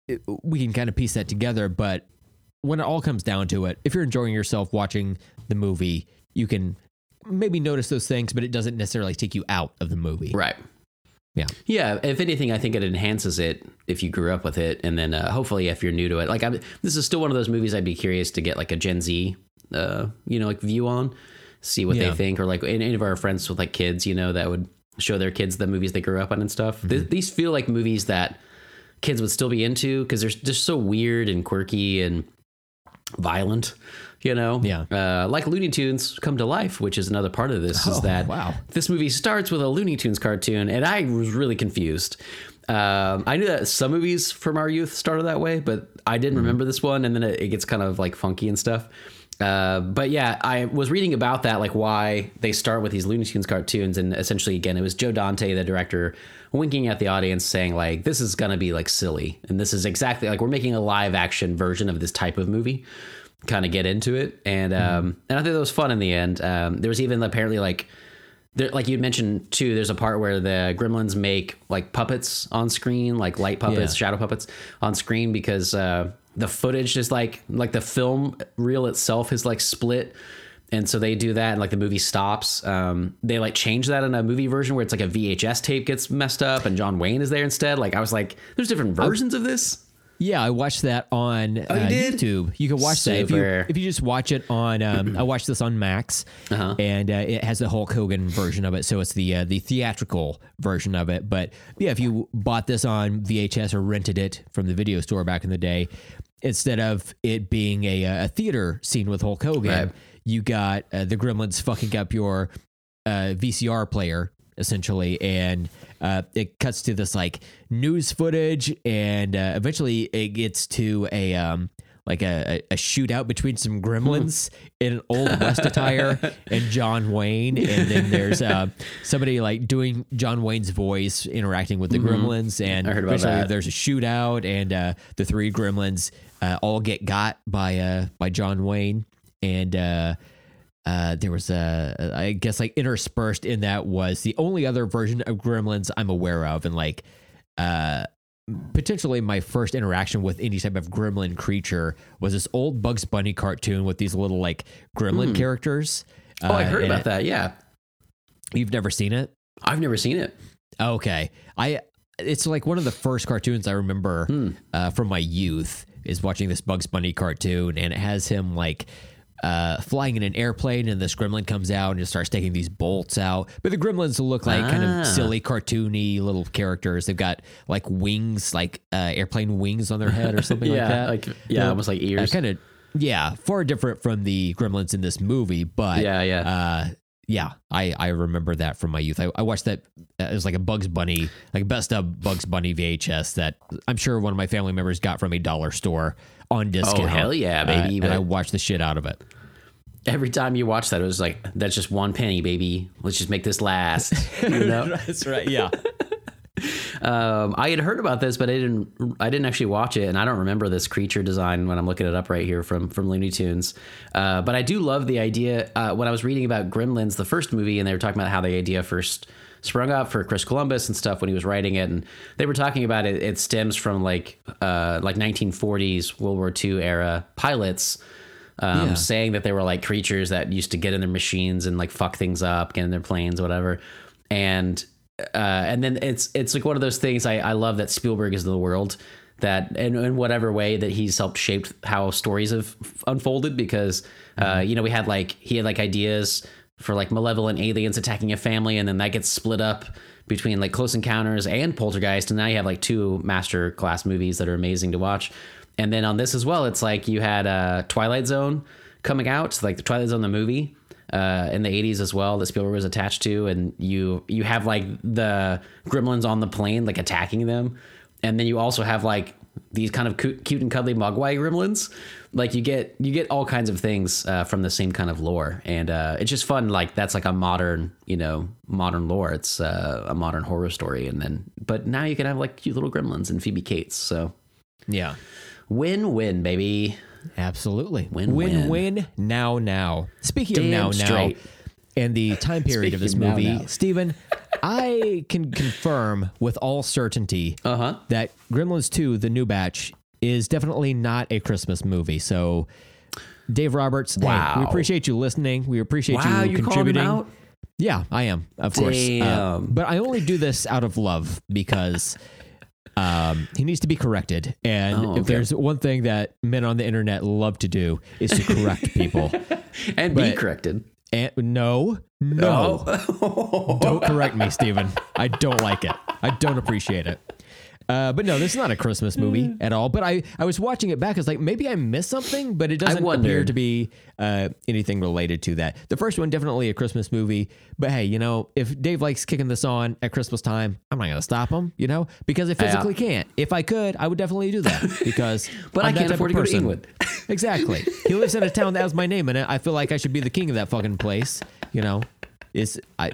it- we can kind of piece that together, but when it all comes down to it, if you're enjoying yourself watching the movie, you can maybe notice those things, but it doesn't necessarily take you out of the movie. Right. Yeah. Yeah. If anything, I think it enhances it if you grew up with it, and then uh, hopefully if you're new to it. Like, I'm, this is still one of those movies I'd be curious to get like a Gen Z, uh, you know, like view on, see what Yeah. they think, or like any any of our friends with like kids, you know, that would show their kids the movies they grew up on and stuff. Mm-hmm. Th- these feel like movies that kids would still be into because they're just so weird and quirky and violent. You know, Yeah. uh, like Looney Tunes come to life, which is another part of this. is Oh, that wow. this movie starts with a Looney Tunes cartoon, and I was really confused. Um, I knew that some movies from our youth started that way, but I didn't remember this one, and then it, it gets kind of like funky and stuff. Uh, but yeah, I was reading about that, like why they start with these Looney Tunes cartoons, and essentially, again, it was Joe Dante, the director, winking at the audience, saying like, "This is gonna be like silly, and this is exactly like we're making a live action version of this type of movie." Kind of get into it, and um, and I think that was fun in the end. Um, there was even apparently like there, like you mentioned too, there's a part where the gremlins make like puppets on screen, like light puppets, Yeah. shadow puppets on screen because uh, the footage is like like the film reel itself is like split. And so they do that, and like the movie stops. Um, they like change that in a movie version where it's like a VHS tape gets messed up, and John Wayne is there instead. Like I was like, there's different versions of this. Yeah, I watched that on uh, Oh, you? YouTube. You can watch that if you if you just watch it on. Um, I watched this on Max, Uh-huh. and uh, it has the Hulk Hogan version of it, so it's the uh, the theatrical version of it. But yeah, if you bought this on VHS or rented it from the video store back in the day, instead of it being a, uh, a theater scene with Hulk Hogan, Right. You got uh, the Gremlins fucking up your uh, VCR player essentially, and uh, it cuts to this like news footage, and uh, eventually it gets to a um, like a, a shootout between some gremlins in an old west attire and John Wayne, and then there's uh, somebody like doing John Wayne's voice interacting with the gremlins, and I heard about eventually there's a shootout, and uh, the three gremlins uh, all get got by uh, by John Wayne, and uh, uh, there was a I guess like interspersed in that was the only other version of Gremlins I'm aware of, and like uh, potentially my first interaction with any type of gremlin creature was this old Bugs Bunny cartoon with these little like gremlin characters. Oh, I Uh, heard about that. Yeah, You've never seen it? I've never seen it. Okay. I it's like one of the first cartoons I remember Hmm. uh, from my youth is watching this Bugs Bunny cartoon and it has him like uh, flying in an airplane and this gremlin comes out and just starts taking these bolts out. But the gremlins look like kind Ah. of silly, cartoony little characters. They've got like wings, like uh, airplane wings on their head or something like that. like- yeah, almost like ears. kind of, yeah, far different from the gremlins in this movie. But Yeah, yeah. uh, yeah, I, I remember that from my youth. I, I watched that. uh, It was like a Bugs Bunny, like best of Bugs Bunny VHS that I'm sure one of my family members got from a dollar store on discount. Oh, hell yeah, Uh, baby, and but- I watched the shit out of it. Every time you watch that, it was like, "That's just one penny, baby. Let's just make this last." You know. That's right. Yeah. Um, I had heard about this, but I didn't. I didn't actually watch it, and I don't remember this creature design when I'm looking it up right here from from Looney Tunes. Uh, but I do love the idea. Uh, when I was reading about Gremlins, the first movie, and they were talking about how the idea first sprung up for Chris Columbus and stuff when he was writing it, and they were talking about it. It stems from like uh, like 1940s World War II era pilots. Um, Yeah. saying that they were like creatures that used to get in their machines and like fuck things up, get in their planes, whatever. And uh, and then it's it's like one of those things. I, I love that Spielberg is in the world that in, in whatever way that he's helped shaped how stories have unfolded because uh, you know we had like he had like ideas for like malevolent aliens attacking a family and then that gets split up between like Close Encounters and Poltergeist and now you have like two master class movies that are amazing to watch. And then on this as well it's like you had uh, Twilight Zone coming out like the Twilight Zone the movie uh, in the 80s as well that Spielberg was attached to and you you have like the gremlins on the plane like attacking them. And then you also have like these kind of cute, cute and cuddly mogwai gremlins like you get you get all kinds of things uh, from the same kind of lore and uh, it's just fun like that's like a modern you know modern lore it's uh, a modern horror story and then but now you can have like cute little gremlins and phoebe cates so Yeah. win-win baby Absolutely. Win-win. win, win. Now, now. Speaking Damn of now, straight. now, and the time period of this of now, movie, now. Stephen, I can confirm with all certainty Uh-huh. that Gremlins 2, the new batch, is definitely not a Christmas movie. So, Dave Roberts, hey, we appreciate you listening. We appreciate wow you you contributing. out Yeah, I am, of course. Uh, but I only do this out of love because um, he needs to be corrected. And Oh, if there's one thing that men on the internet love to do is to correct people. and be corrected And no, no, Oh. don't correct me, Stephen. I don't like it. I don't appreciate it. Uh, but no, this is not a Christmas movie at all. But I, I was watching it back. I was like, maybe I missed something, but it doesn't appear to be uh, anything related to that. The first one definitely a Christmas movie. But hey, you know, if Dave likes kicking this on at Christmas time, I'm not going to stop him. You know, because I physically can't. If I could, I would definitely do that because. But I'm I can't afford to go to person. England. Exactly. He lives in a town that has my name in it. I feel like I should be the king of that fucking place. You know, it's I.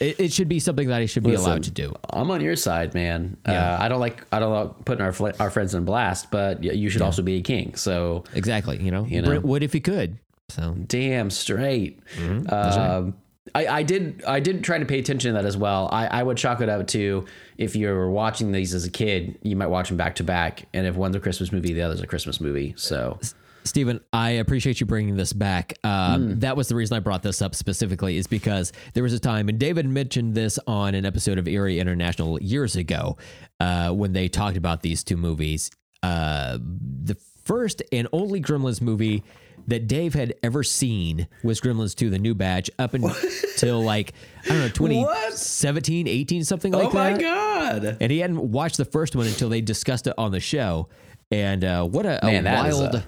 It, it should be something that I should be allowed to do. I'm on your side, man. Yeah. Uh, I don't like I don't like putting our fl- our friends in blast, but you should also be a king. So Exactly. You know, You know. Brent would if he could. So damn straight. Mm-hmm. Um, I, I did I did try to pay attention to that as well. I, I would chalk it up to if you're watching these as a kid, you might watch them back to back, and if one's a Christmas movie, the other's a Christmas movie. So Stephen, I appreciate you bringing this back. Um, Hmm. That was the reason I brought this up specifically, is because there was a time, and David mentioned this on an episode of Eerie International years ago uh, when they talked about these two movies. Uh, the first and only Gremlins movie that Dave had ever seen was Gremlins 2, The New Batch, up until like, I don't know, 2017, 18, something like that. Oh my god, And he hadn't watched the first one until they discussed it on the show. And uh, what a, a Man, that is wild a-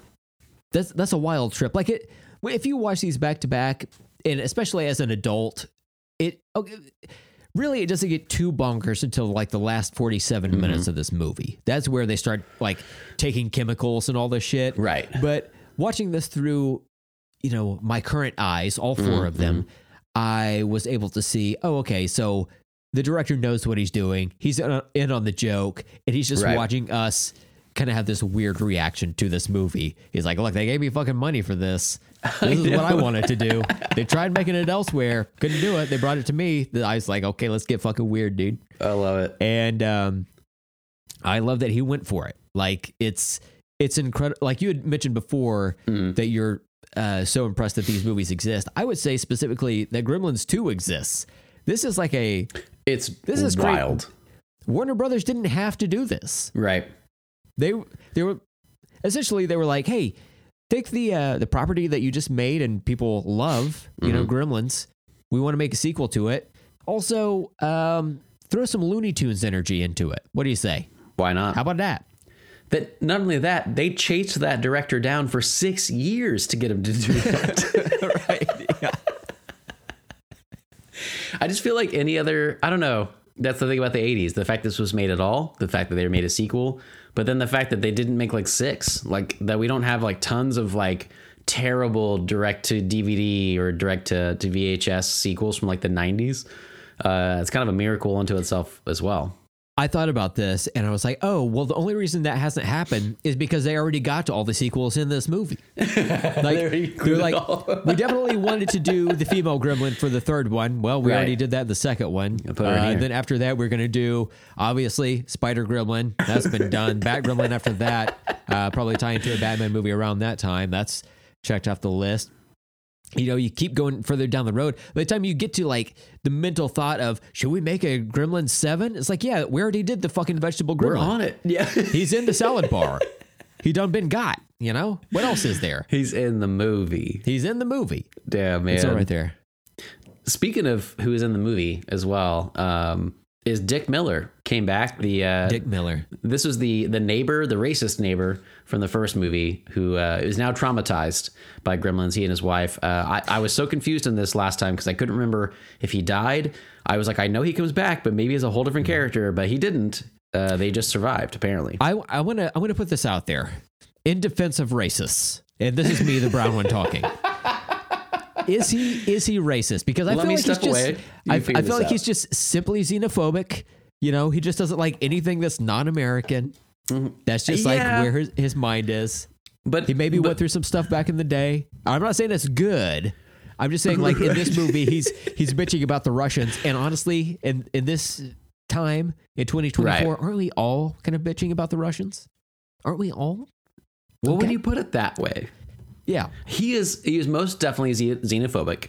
that's that's a wild trip. Like it if you watch these back to back, and especially as an adult, it okay, really it doesn't get too bonkers until like the last 47 Mm-hmm. minutes of this movie. That's where they start like taking chemicals and all this shit. Right. But watching this through, you know, my current eyes, all 4 of them, I was able to see, oh, okay, so the director knows what he's doing. He's in on- in on the joke, and he's just Right. watching us kind of have this weird reaction to this movie. He's like, look, they gave me fucking money for this. This is what I wanted to do. They tried making it elsewhere, couldn't do it. They brought it to me. I was like, okay, let's get fucking weird, dude. I love it. And um, I love that he went for it. Like it's it's incredible. Like you had mentioned before that you're uh, so impressed that these movies exist. I would say specifically that Gremlins Two exists. This is like a It's This is great. wild, Warner Brothers didn't have to do this. right? They they were essentially they were like, hey, take the uh, the property that you just made and people love, you know, Gremlins. We want to make a sequel to it. Also, um, throw some Looney Tunes energy into it. What do you say? Why not? How about that? But not only that, they chased that director down for six years to get him to do that. right. Yeah. I just feel like any other, I don't know. That's the thing about the 80s. The fact this was made at all, the fact that they made a sequel, but then the fact that they didn't make like six, like that we don't have like tons of like terrible direct to DVD or direct to, to VHS sequels from like the 90s. Uh, it's kind of a miracle unto itself as well. I thought about this and I was like, oh, well, the only reason that hasn't happened is because they already got to all the sequels in this movie. Like, they're like, we definitely wanted to do the female gremlin for the third one. Well, we Right. already did that in the second one. Uh, then after that, we're going to do, obviously, Spider Gremlin. That's been done. Bat Gremlin after that. Uh, probably tie into a Batman movie around that time. That's checked off the list. You know, you keep going further down the road. By the time you get to like the mental thought of, should we make a Gremlin 7? It's like, yeah, we already did the fucking vegetable gremlin. We're on it. Yeah. He's in the salad bar. he done been got, you know? What else is there? He's in the movie. He's in the movie. Damn, man. It's all right there. Speaking of who is in the movie as well, um, is Dick Miller came back. The uh, Dick Miller. this was the the neighbor, the racist neighbor from the first movie, who uh, is now traumatized by gremlins. He and his wife. Uh, I, I was so confused in this last time because I couldn't remember if he died. I was like, I know he comes back, but maybe as a whole different character. But he didn't. Uh, they just survived apparently. I I want to I want to put this out there in defense of racists, and this is me, the brown one, talking. Is he is he racist? Because I Let feel like he's just away. You I, I feel like out. he's just simply xenophobic. You know, he just doesn't like anything that's non-American. That's just Mm-hmm. Yeah. like where his, his mind is. but He maybe but, went through some stuff back in the day. I'm not saying that's good. I'm just saying, like in this movie, he's he's bitching about the Russians, and honestly, in in this time in 2024, Right. aren't we all kind of bitching about the Russians? Aren't we all? Well, when you put it that way, Yeah. he is he is most definitely xenophobic.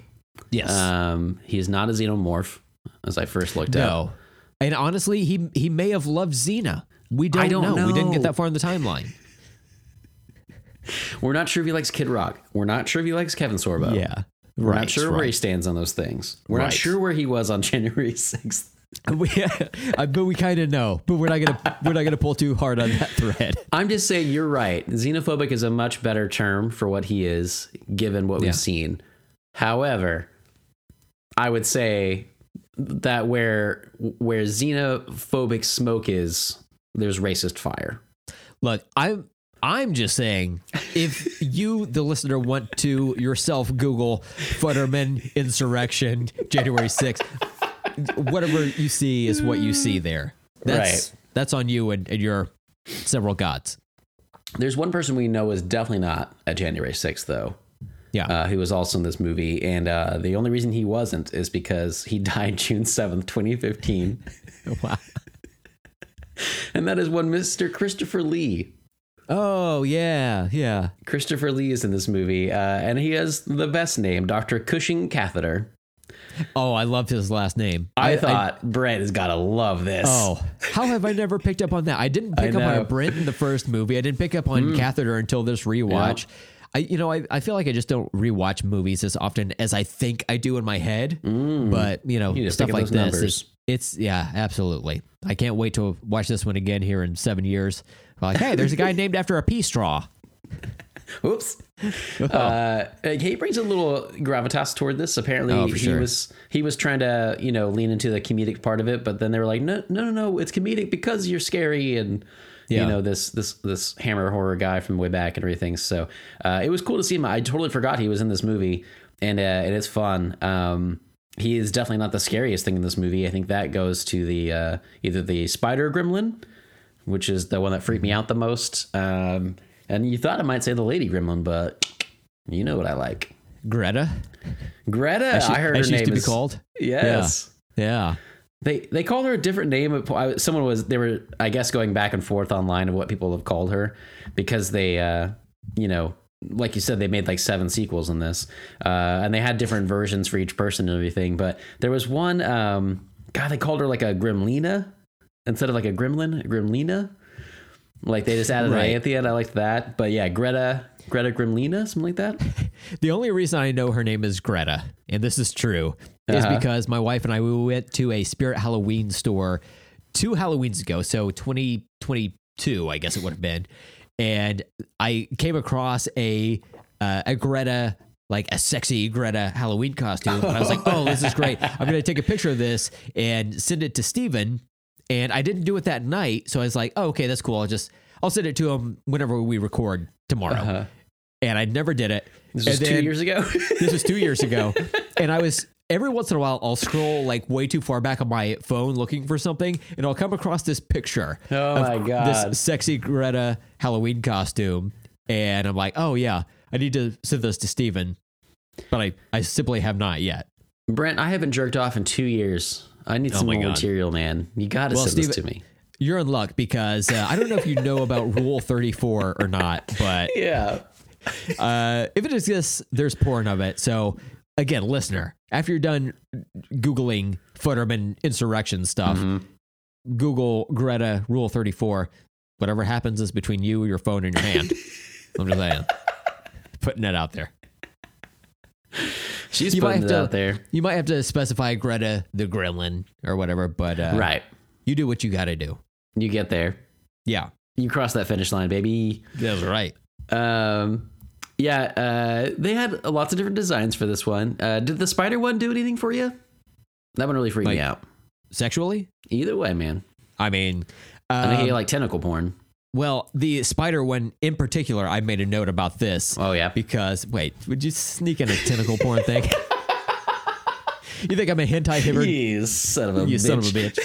Yes. Um, he is not a xenomorph, as I first looked at. no. And honestly, he he may have loved Xena. We don't, don't know. We didn't get that far in the timeline. We're not sure if he likes Kid Rock. We're not sure if he likes Kevin Sorbo. Yeah. We're right, not sure where he stands on those things. We're Right. not sure where he was on January 6th. we, uh, but we kind of know, but we're not gonna we're not gonna pull too hard on that thread. I'm just saying you're right. Xenophobic is a much better term for what he is, given what Yeah. we've seen. However, I would say that where where xenophobic smoke is, there's racist fire. Look, I'm I'm just saying, if you, the listener, want to yourself Google Futterman insurrection January 6th, whatever you see is what you see there. That's Right. that's on you and, and your several gods. There's one person we know is definitely not at January 6th, though. Yeah. uh, who was also in this movie. And uh, the only reason he wasn't is because he died June 7th, 2015. wow. And that is one Mr. Christopher Lee. Oh yeah, yeah. Christopher Lee is in this movie, uh, and he has the best name, Dr. Cushing Catheter. Oh, I loved his last name. I, thought Brent has got to love this. Oh, how have I never picked up on that? I didn't pick I up on. Brent in the first movie. I didn't pick up on Catheter until this rewatch. I, you know, I, I feel like I just don't rewatch movies as often as I think I do in my head. But you know, You stuff like this, numbers. it's, it's yeah, absolutely. I can't wait to watch this one again here in seven years. Like, hey, there's a guy named after a pea straw. Whoops. Uh, he brings a little gravitas toward this. Apparently, Oh, he sure. was he was trying to you know lean into the comedic part of it, but then they were like, no, no, no, no, it's comedic because you're scary and. Yeah. You know this this this hammer horror guy from way back and everything. So uh, it was cool to see him. I totally forgot he was in this movie, and uh, it's fun. Um, he is definitely not the scariest thing in this movie. I think that goes to the uh, either the spider gremlin, which is the one that freaked me out the most. Um, and you thought I might say the lady gremlin, but you know what I like. Greta, Greta, she, I heard her she name used to be is called. Yes. Yeah. They they called her a different name. Someone was they were I guess going back and forth online of what people have called her because they uh you know like you said they made like seven sequels in this uh and they had different versions for each person and everything. But there was one um God they called her like a Gremlina instead of like a Gremlin, a Gremlina. Like they just added an A at the end. I liked that. But yeah, Greta Greta Gremlina, something like that. The only reason I know her name is Greta, and this is true, is Uh-huh. because my wife and I we went to a Spirit Halloween store two Halloweens ago, so 2022, I guess it would have been, and I came across a uh, a Greta. Like a sexy Greta Halloween costume. And I was like, oh, this is great. I'm going to take a picture of this and send it to Steven. And I didn't do it that night. So I was like, oh, okay, that's cool. I'll just, I'll send it to him whenever we record tomorrow. Uh-huh. And I never did it. This was And two years ago. this was two years ago, and I was every once in a while I'll scroll like way too far back on my phone looking for something, and I'll come across this picture. Oh of my God. This sexy Greta Halloween costume, and I'm like, oh yeah, I need to send this to Steven. but I I simply have not yet. Brent, I haven't jerked off in two years. I need some Oh my more God. material, man. You got to Well, send this Steve- to me. You're in luck because uh, I don't know if you know about Rule 34 or not, but Yeah. uh, if it exists, there's porn of it. So again, listener, after you're done googling Futterman insurrection stuff, Mm-hmm. Google Greta Rule 34. Whatever happens is between you, your phone, and your hand. I'm just saying, putting that out there. She's You putting it to out there. You might have to specify Greta the Gremlin or whatever, but uh, right. you do what you got to do. You get there. Yeah, You cross that finish line, baby. that's right. Um, yeah, uh, they had lots of different designs for this one. Uh, did the spider one do anything for you? That one really freaked me out. Sexually, Either way, man. I mean, I know um, you like tentacle porn. Well, the spider one in particular, I made a note about this. Oh, yeah. Because wait, would you sneak in a tentacle porn thing? you think I'm a hentai Hibbard? You son of a You bitch. son of a bitch.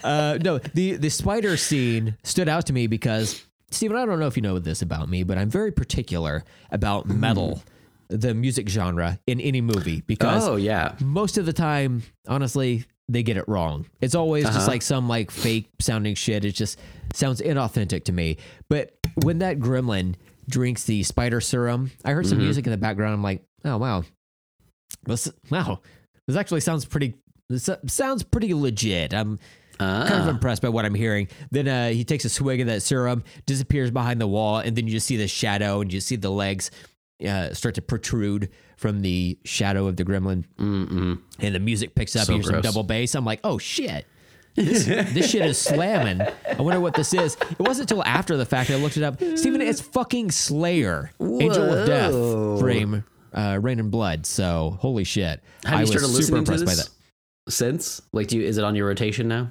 uh, no, the the spider scene stood out to me because Steven, I don't know if you know this about me, but I'm very particular about metal, the music genre in any movie because Oh, yeah. most of the time, honestly, they get it wrong. It's always just Uh-huh. like some like fake sounding shit. It just sounds inauthentic to me. But when that gremlin drinks the spider serum, I heard Mm-hmm. some music in the background. I'm like, oh wow, this wow, this actually sounds pretty. This sounds pretty legit. I'm kind of Ah. impressed by what I'm hearing. Then uh, he takes a swig of that serum, disappears behind the wall, and then you just see the shadow and you see the legs uh, start to protrude from the shadow of the gremlin, Mm-mm. and the music picks up. So and here's some double bass. I'm like, oh shit. This, this shit is slamming. I wonder what this is. It wasn't until after the fact I looked it up. Steven, it's fucking Slayer. Angel of Death frame uh, Reign in Blood. So holy shit. Have I you was started super listening to impressed by that. since? Like, do you, is it on your rotation now?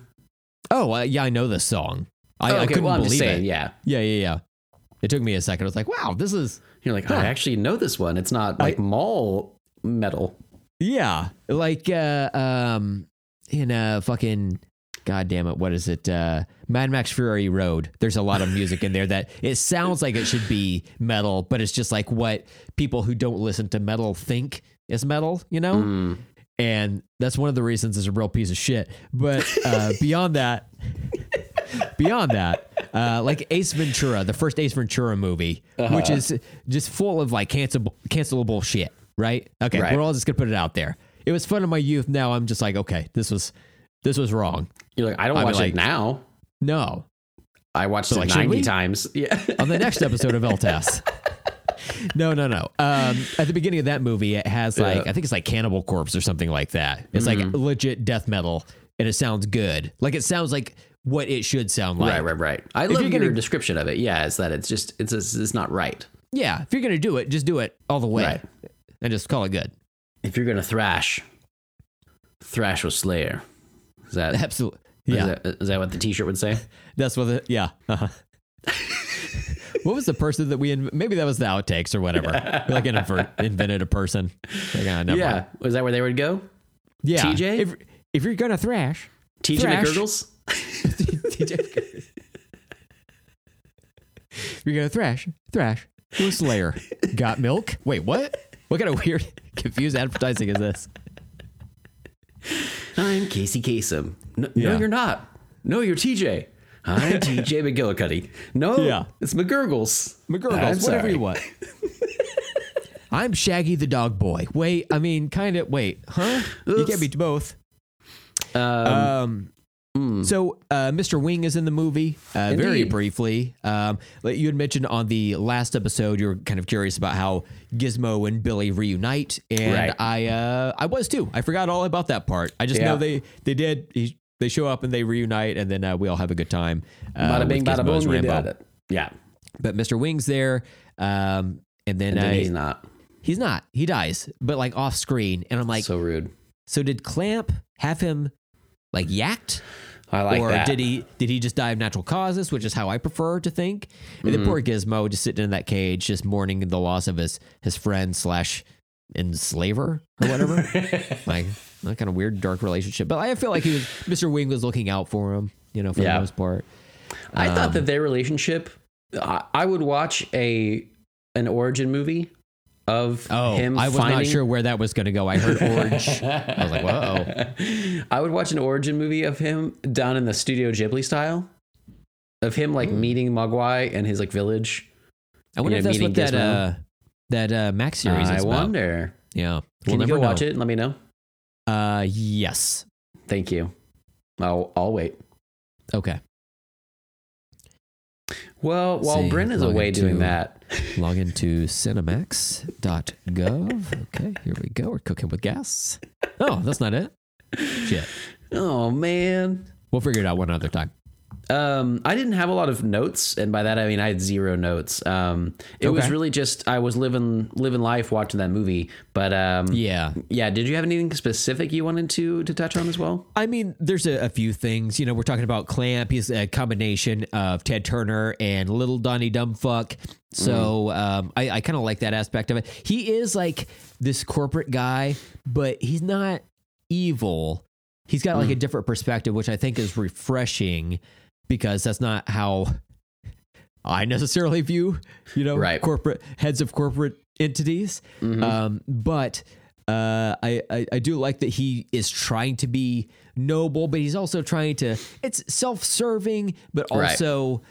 Oh, uh, yeah, I know this song. I, Oh, I couldn't well, I'm just believe saying, it. yeah. Yeah, yeah, yeah. It took me a second. I was like, wow, this is You're like, Huh. I actually know this one. It's not like mall metal. yeah, like uh um in a fucking god damn it, what is it? Uh Mad Max Fury Road. There's a lot of music in there that it sounds like it should be metal, but it's just like what people who don't listen to metal think is metal, you know? Mm. And that's one of the reasons it's a real piece of shit. But uh, beyond that, beyond that, uh, like Ace Ventura, the first Ace Ventura movie, Uh-huh. which is just full of like cancelable, cancelable shit, right? Okay, Right. we're all just gonna put it out there. It was fun in my youth. Now I'm just like, okay, this was this was wrong. You're like, I don't I mean, watch like- it now. No, I watched So, it like, 90 times. Yeah. on the next episode of LTS. No, no, no. Um, at the beginning of that movie, it has like Yeah. Mm-hmm. I think it's like Cannibal Corpse or something like that. It's like legit death metal, and it sounds good. Like it sounds like what it should sound like. right, right, right. I If love your gonna- description of it. Yeah, it's that it's just, it's, it's, not right. Yeah, if you're gonna do it, just do it all the way, Right. and just call it good. If you're going to thrash, thrash with Slayer. Is that, Absolutely. is Yeah, that, is that what the t shirt would say? that's what. The, yeah. Uh-huh. What was the person that we? In, maybe that was the outtakes or whatever. We, like invented a person. Like, ah, yeah. mind. Was that where they would go? Yeah. TJ? If if you're gonna thrash, TJ Thrash. McGurgles? TJ. You're gonna thrash, thrash. Who's Slayer? Got milk? Wait, what? What kind of weird, confused advertising is this? I'm Casey Kasem. No, Yeah. no, you're not. No, you're TJ. I'm TJ McGillicuddy. No, Yeah. it's McGurgles. McGurgles, I'm whatever sorry. you want. I'm Shaggy the dog boy. Wait, I mean, kind of. Wait, huh? You can't be both. Um, Um. mm. So, uh, Mr. Wing is in the movie uh, very briefly. Um, you had mentioned on the last episode, you were kind of curious about how Gizmo and Billy reunite, and Right. I, uh, I was too. I forgot all about that part. I just Yeah. know they they did. He, they show up and they reunite, and then uh, we all have a good time. Uh, bada bing, bada boom, as Rambo. did it. Yeah. But Mr. Wing's there, um, and then, And then uh, he's not. He's not. He dies, but like off screen, and I'm like, so, rude. so did Clamp have him like yacked? I like or that. did he did he just die of natural causes, which is how I prefer to think? And then poor Gizmo just sitting in that cage, just mourning the loss of his his friend slash enslaver or whatever. like that kind of weird dark relationship. But I feel like he was Mr. Wing was looking out for him, you know, for Yeah. the most part. I Um, thought that their relationship. I, I would watch a an origin movie of Oh, him. I was finding, not sure where that was going to go. I heard orange. I was like, whoa. I would watch an origin movie of him done in the Studio Ghibli style, of him like meeting Mogwai and his like village. I wonder Yeah, if that's what that uh, that uh, Max series I is about. wonder. Yeah, Can you go watch it and let me know? Uh, yes. Thank you. I'll I'll wait. Okay. Well, while Brent is away into- doing that, Log into cinemax.gov. Okay, here we go. We're cooking with gas. Oh, that's not it. Shit. oh man, We'll figure it out one other time. Um, I didn't have a lot of notes, and by that I mean I had zero notes. Um, it was really just I was living living life watching that movie. But um, Yeah. yeah. Did you have anything specific you wanted to to touch on as well? I mean, there's a, a few things. You know, we're talking about Clamp. He's a combination of Ted Turner and Little Donnie Dumbfuck. So um, I, I kind of like that aspect of it. He is like this corporate guy, but he's not evil. He's got like a different perspective, which I think is refreshing because that's not how I necessarily view, you know, Right. corporate heads of corporate entities. Um, but uh, I, I I do like that he is trying to be noble, but he's also trying to. It's self-serving, but Right. also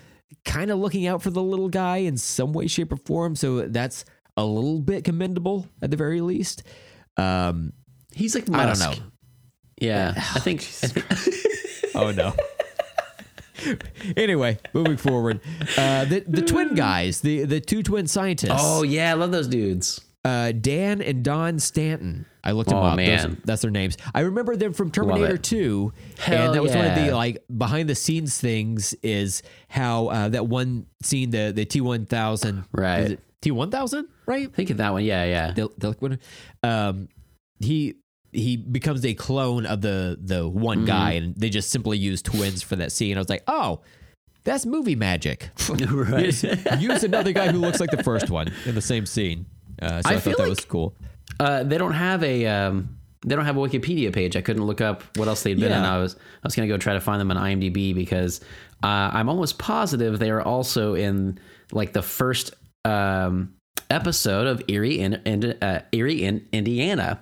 kind of looking out for the little guy in some way, shape, or form. So that's a little bit commendable at the very least. Um, He's like I don't Musk. know. Yeah, I think. I think oh no. Anyway, moving forward, uh, the the twin guys, the the two twin scientists. Oh yeah, I love those dudes. uh, Dan and Don Stanton. I looked them Oh, up. Those man. are- that's their names. I remember them from Terminator 2. Hell and that was one of the like behind the scenes things is how uh, that one scene, the the T1000. Right. T1000, right? Think of that one. Yeah, yeah. The, the, what- um, he he becomes a clone of the the one Mm-hmm. guy and they just simply use twins for that scene. I was like, "Oh, that's movie magic." right. Use- use another guy who looks like the first one in the same scene. Uh, so I, I thought that like- was cool. Uh, they don't have a um, they don't have a Wikipedia page. I couldn't look up what else they'd been in. I was I was gonna go try to find them on IMDb because uh, I'm almost positive they are also in like the first um, episode of Eerie in, in uh, Eerie in Indiana.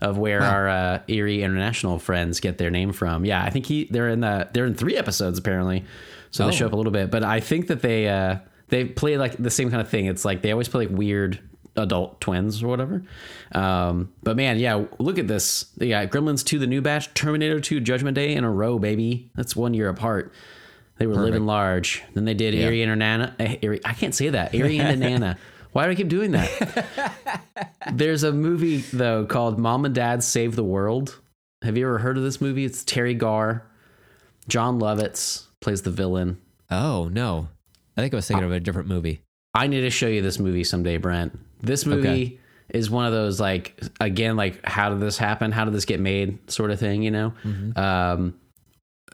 Of where our uh, Eerie International friends get their name from, yeah, I think he they're in the they're in three episodes apparently, so Oh. they show up a little bit. But I think that they uh, they play like the same kind of thing. It's like they always play like weird adult twins or whatever. Um, but man, yeah, look at this. Yeah, Gremlins 2, the new batch, Terminator 2, Judgment Day in a row, baby. That's one year apart. They were living large. Then they did Eerie Internana. eh, Eerie, I can't say that. Eerie Indiana. Why do I keep doing that? There's a movie though called Mom and Dad Save the World. Have you ever heard of this movie? It's Teri Garr. Jon Lovitz plays the villain. Oh no, I think I was thinking of a different movie. I need to show you this movie someday, Brent. This movie Okay. is one of those like again, like how did this happen? How did this get made? Sort of thing, you know. Um,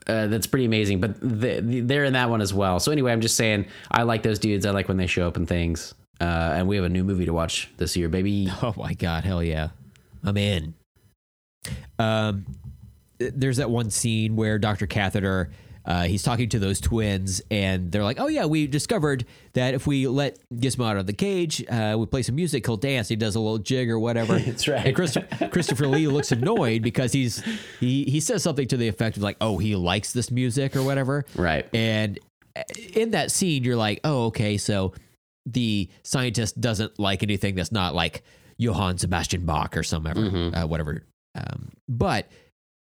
uh, that's pretty amazing. But the, the, they're in that one as well. So anyway, I'm just saying I like those dudes. I like when they show up in things. Uh, and we have a new movie to watch this year, baby. Oh my god, hell yeah, I'm in. Um, there's that one scene where Doctor Catheter. Uh, he's talking to those twins, and they're like, "Oh yeah, we discovered that if we let Gizmo out of the cage, uh, we play some music, he'll dance. He does a little jig or whatever." That's right. And Christopher, Christopher Lee looks annoyed because he's he he says something to the effect of like, "Oh, he likes this music or whatever." Right. And in that scene, you're like, "Oh, okay, so the scientist doesn't like anything that's not like Johann Sebastian Bach or some ever, Mm-hmm. uh, whatever." Um, but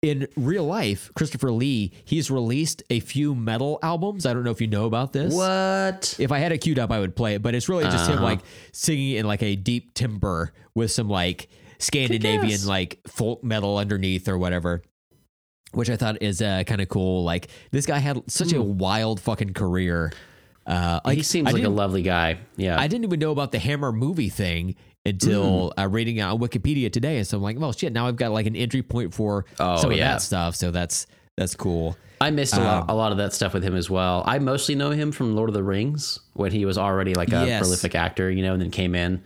in real life, Christopher Lee, he's released a few metal albums. I don't know if you know about this. What? If I had it queued up, I would play it, but it's really just him Uh-huh. like singing in like a deep timbre with some like Scandinavian like folk metal underneath or whatever. Which I thought is uh, kind of cool. Like this guy had such a wild fucking career. Uh, like he seems I like a lovely guy. Yeah. I didn't even know about the Hammer movie thing until Mm. uh, reading it on Wikipedia today. And so I'm like, well, shit. Now I've got like an entry point for Oh, some of yeah. that stuff. So that's that's cool. I missed a Um, lot, a lot of that stuff with him as well. I mostly know him from Lord of the Rings when he was already like a Yes. prolific actor, you know, and then came in,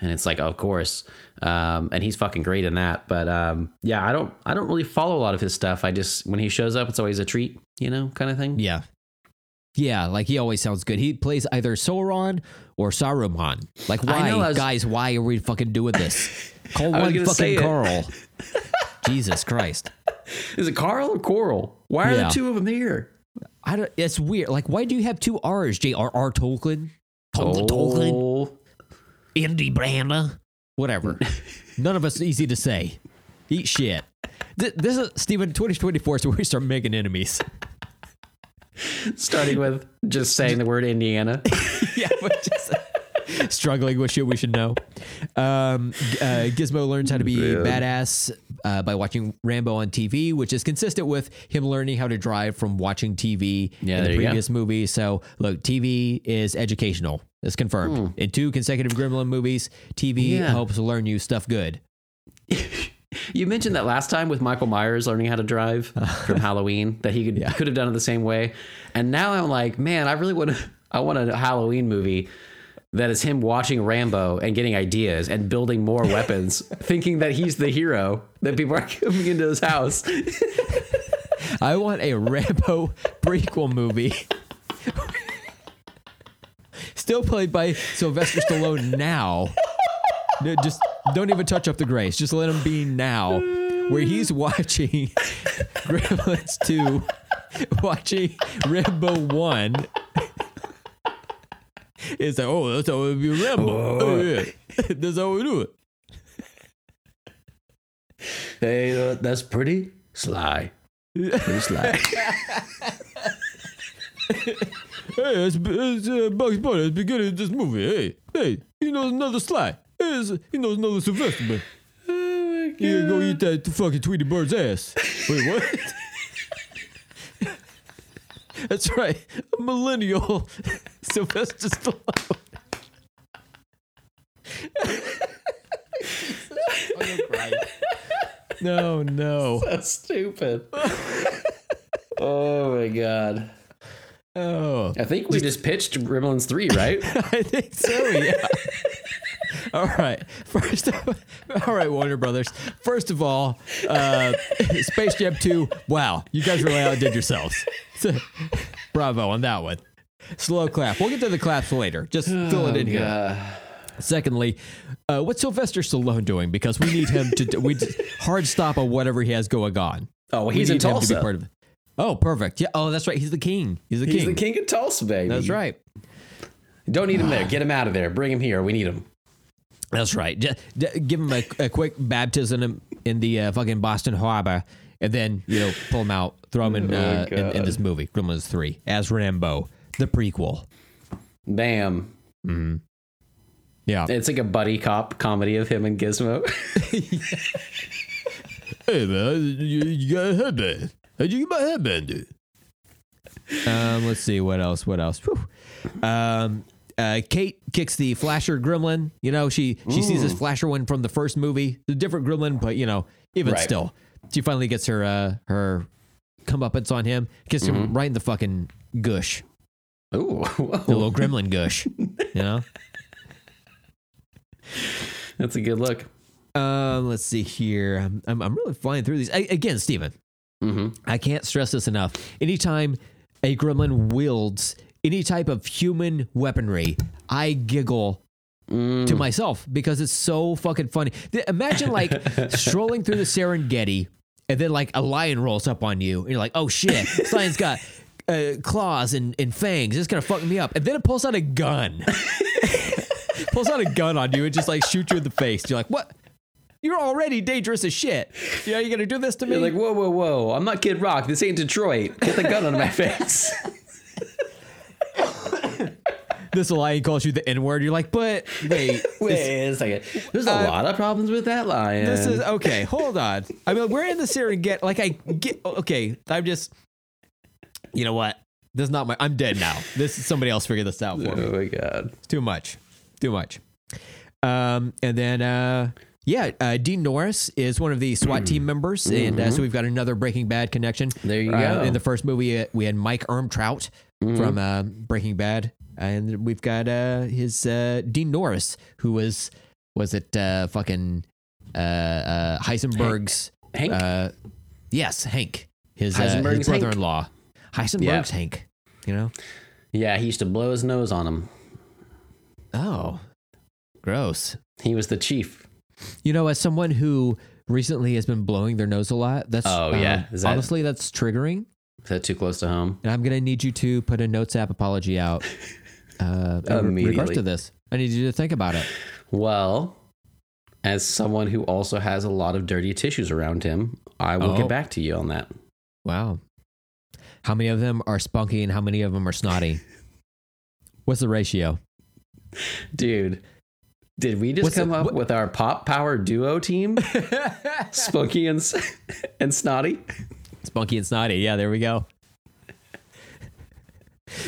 and it's like, of course, um, and he's fucking great in that. But um, yeah, I don't, I don't really follow a lot of his stuff. I just when he shows up, it's always a treat, you know, kind of thing. Yeah. Yeah, like he always sounds good. He plays either Sauron or Saruman. Like, I why, know, I was- guys? Why are we fucking doing this? Call I was one gonna say fucking it. Carl. Jesus Christ! Is it Carl or Coral? Why are Yeah. the two of them here? I don't. It's weird. Like, why do you have two R's? J.R.R. Tolkien, Tol- Tolkien, Oh, Andy Branda, whatever. None of us easy to say. Eat shit. Th- This is Stephen. Twenty twenty four is where we start making enemies. Starting with just saying the word Indiana. yeah, but just struggling with shit we should know. Um, uh, Gizmo learns how to be badass uh, by watching Rambo on TV, which is consistent with him learning how to drive from watching TV Yeah, in the there go. previous movie. So, look, TV is educational. It's confirmed. In two consecutive Gremlin movies, TV Hmm. Yeah. helps learn you stuff good. You mentioned that last time with Michael Myers learning how to drive from Halloween that he could Yeah. could have done it the same way. And now I'm like, man, I really want to I want a Halloween movie that is him watching Rambo and getting ideas and building more weapons, thinking that he's the hero that people are coming into his house. I want a Rambo prequel movie. Still played by Sylvester Stallone now. No, just don't even touch up the grace. Just let him be now. Where he's watching Gremlins 2, watching Rambo 1. It's like, oh, that's how we be Rambo. Oh, yeah. That's how we do it. Hey, uh, that's pretty sly. Pretty sly. hey, it's, it's uh, Bugs Bunny It's beginning of this movie. Hey, hey, you know another Sly. He knows another Sylvester. Man. Oh You go eat that fucking Tweety Bird's ass. Wait, what? That's right, a millennial Sylvester Stallone. no, no. That's stupid. oh my god. Oh, I think we just pitched Gremlins 3, right? I think so. Yeah. all right. First, all right, Warner Brothers. First of all, uh, Space Jam Two. Wow, you guys really outdid yourselves. Bravo on that one. Slow clap. We'll get to the claps later. Just fill it in here. Uh, Secondly, uh, what's Sylvester Stallone doing? Because we need him to we hard stop on whatever he has going on. oh, We he's in him to Tulsa. be part of it. Oh, perfect. Yeah. Oh, that's right. He's the king. He's the He's king. He's the king of Tulsa, baby. That's right. Don't need him there. Get him out of there. Bring him here. We need him. That's right. Just, give him a, a quick baptism in, in the uh, fucking Boston Harbor, and then you know pull him out, throw him in, Oh, uh, in, in this movie, Gremlins Three, as Rambo, the prequel. Bam. Yeah. It's like a buddy cop comedy of him and Gizmo. Hey man, you, you got a headband. How'd you get my headband, dude? Um, let's see what else. What else? Whew. Um, uh, Kate kicks the Flasher Gremlin. You know, she she sees this Flasher one from the first movie, the different Gremlin, but you know, even Right. still, she finally gets her uh her comeuppance on him, gets him right in the fucking gush, Ooh. the little Gremlin gush. You know. That's a good look. Um, let's see here. I'm I'm, I'm really flying through these I, again, Steven. hmm I can't stress this enough. Anytime a gremlin wields any type of human weaponry, I giggle to myself because it's so fucking funny. Imagine like strolling through the Serengeti and then like a lion rolls up on you and you're like, oh shit, this lion's got uh, claws and, and fangs. It's gonna fuck me up. And then it pulls out a gun. pulls out a gun on you and just like shoot you in the face. You're like, what? You're already dangerous as shit. Yeah, You know, you gonna do this to me? You're like, whoa, whoa, whoa. I'm not Kid Rock. This ain't Detroit. Get the gun out of my face. This lion calls you the N word. You're like, but wait, Wait a second. There's a lot of problems with that lion. this is okay. Hold on. I mean, we're in the Serengeti. Like, I get okay. I'm just, you know what? This is not my. I'm dead now. This is somebody else figure this out for me. Oh my god. It's too much, too much. Um, and then uh, yeah, uh, Dean Norris is one of the SWAT team members, and uh, so we've got another Breaking Bad connection. There you Uh, go. In the first movie, uh, we had Mike Ehrmantraut from uh, Breaking Bad, and we've got uh, his uh, Dean Norris, who was was it uh, fucking uh, uh, Heisenberg's Hank? Uh, yes, Hank, his, uh, his brother-in-law. Heisenberg's Hank. You know. yeah, he used to blow his nose on him. Oh, gross. He was the chief. You know, as someone who recently has been blowing their nose a lot, that's Oh, um, yeah. That- honestly that's triggering. Is that too close to home? And I'm gonna need you to put a notes app apology out uh, in regards to this. I need you to think about it. Well, as someone who also has a lot of dirty tissues around him, I will Oh. get back to you on that. Wow, how many of them are spunky and how many of them are snotty? What's the ratio? Dude, did we just What's come it- up what- with our pop power duo team? Spunky and, and Snotty? Spunky and snotty. Yeah, there we go.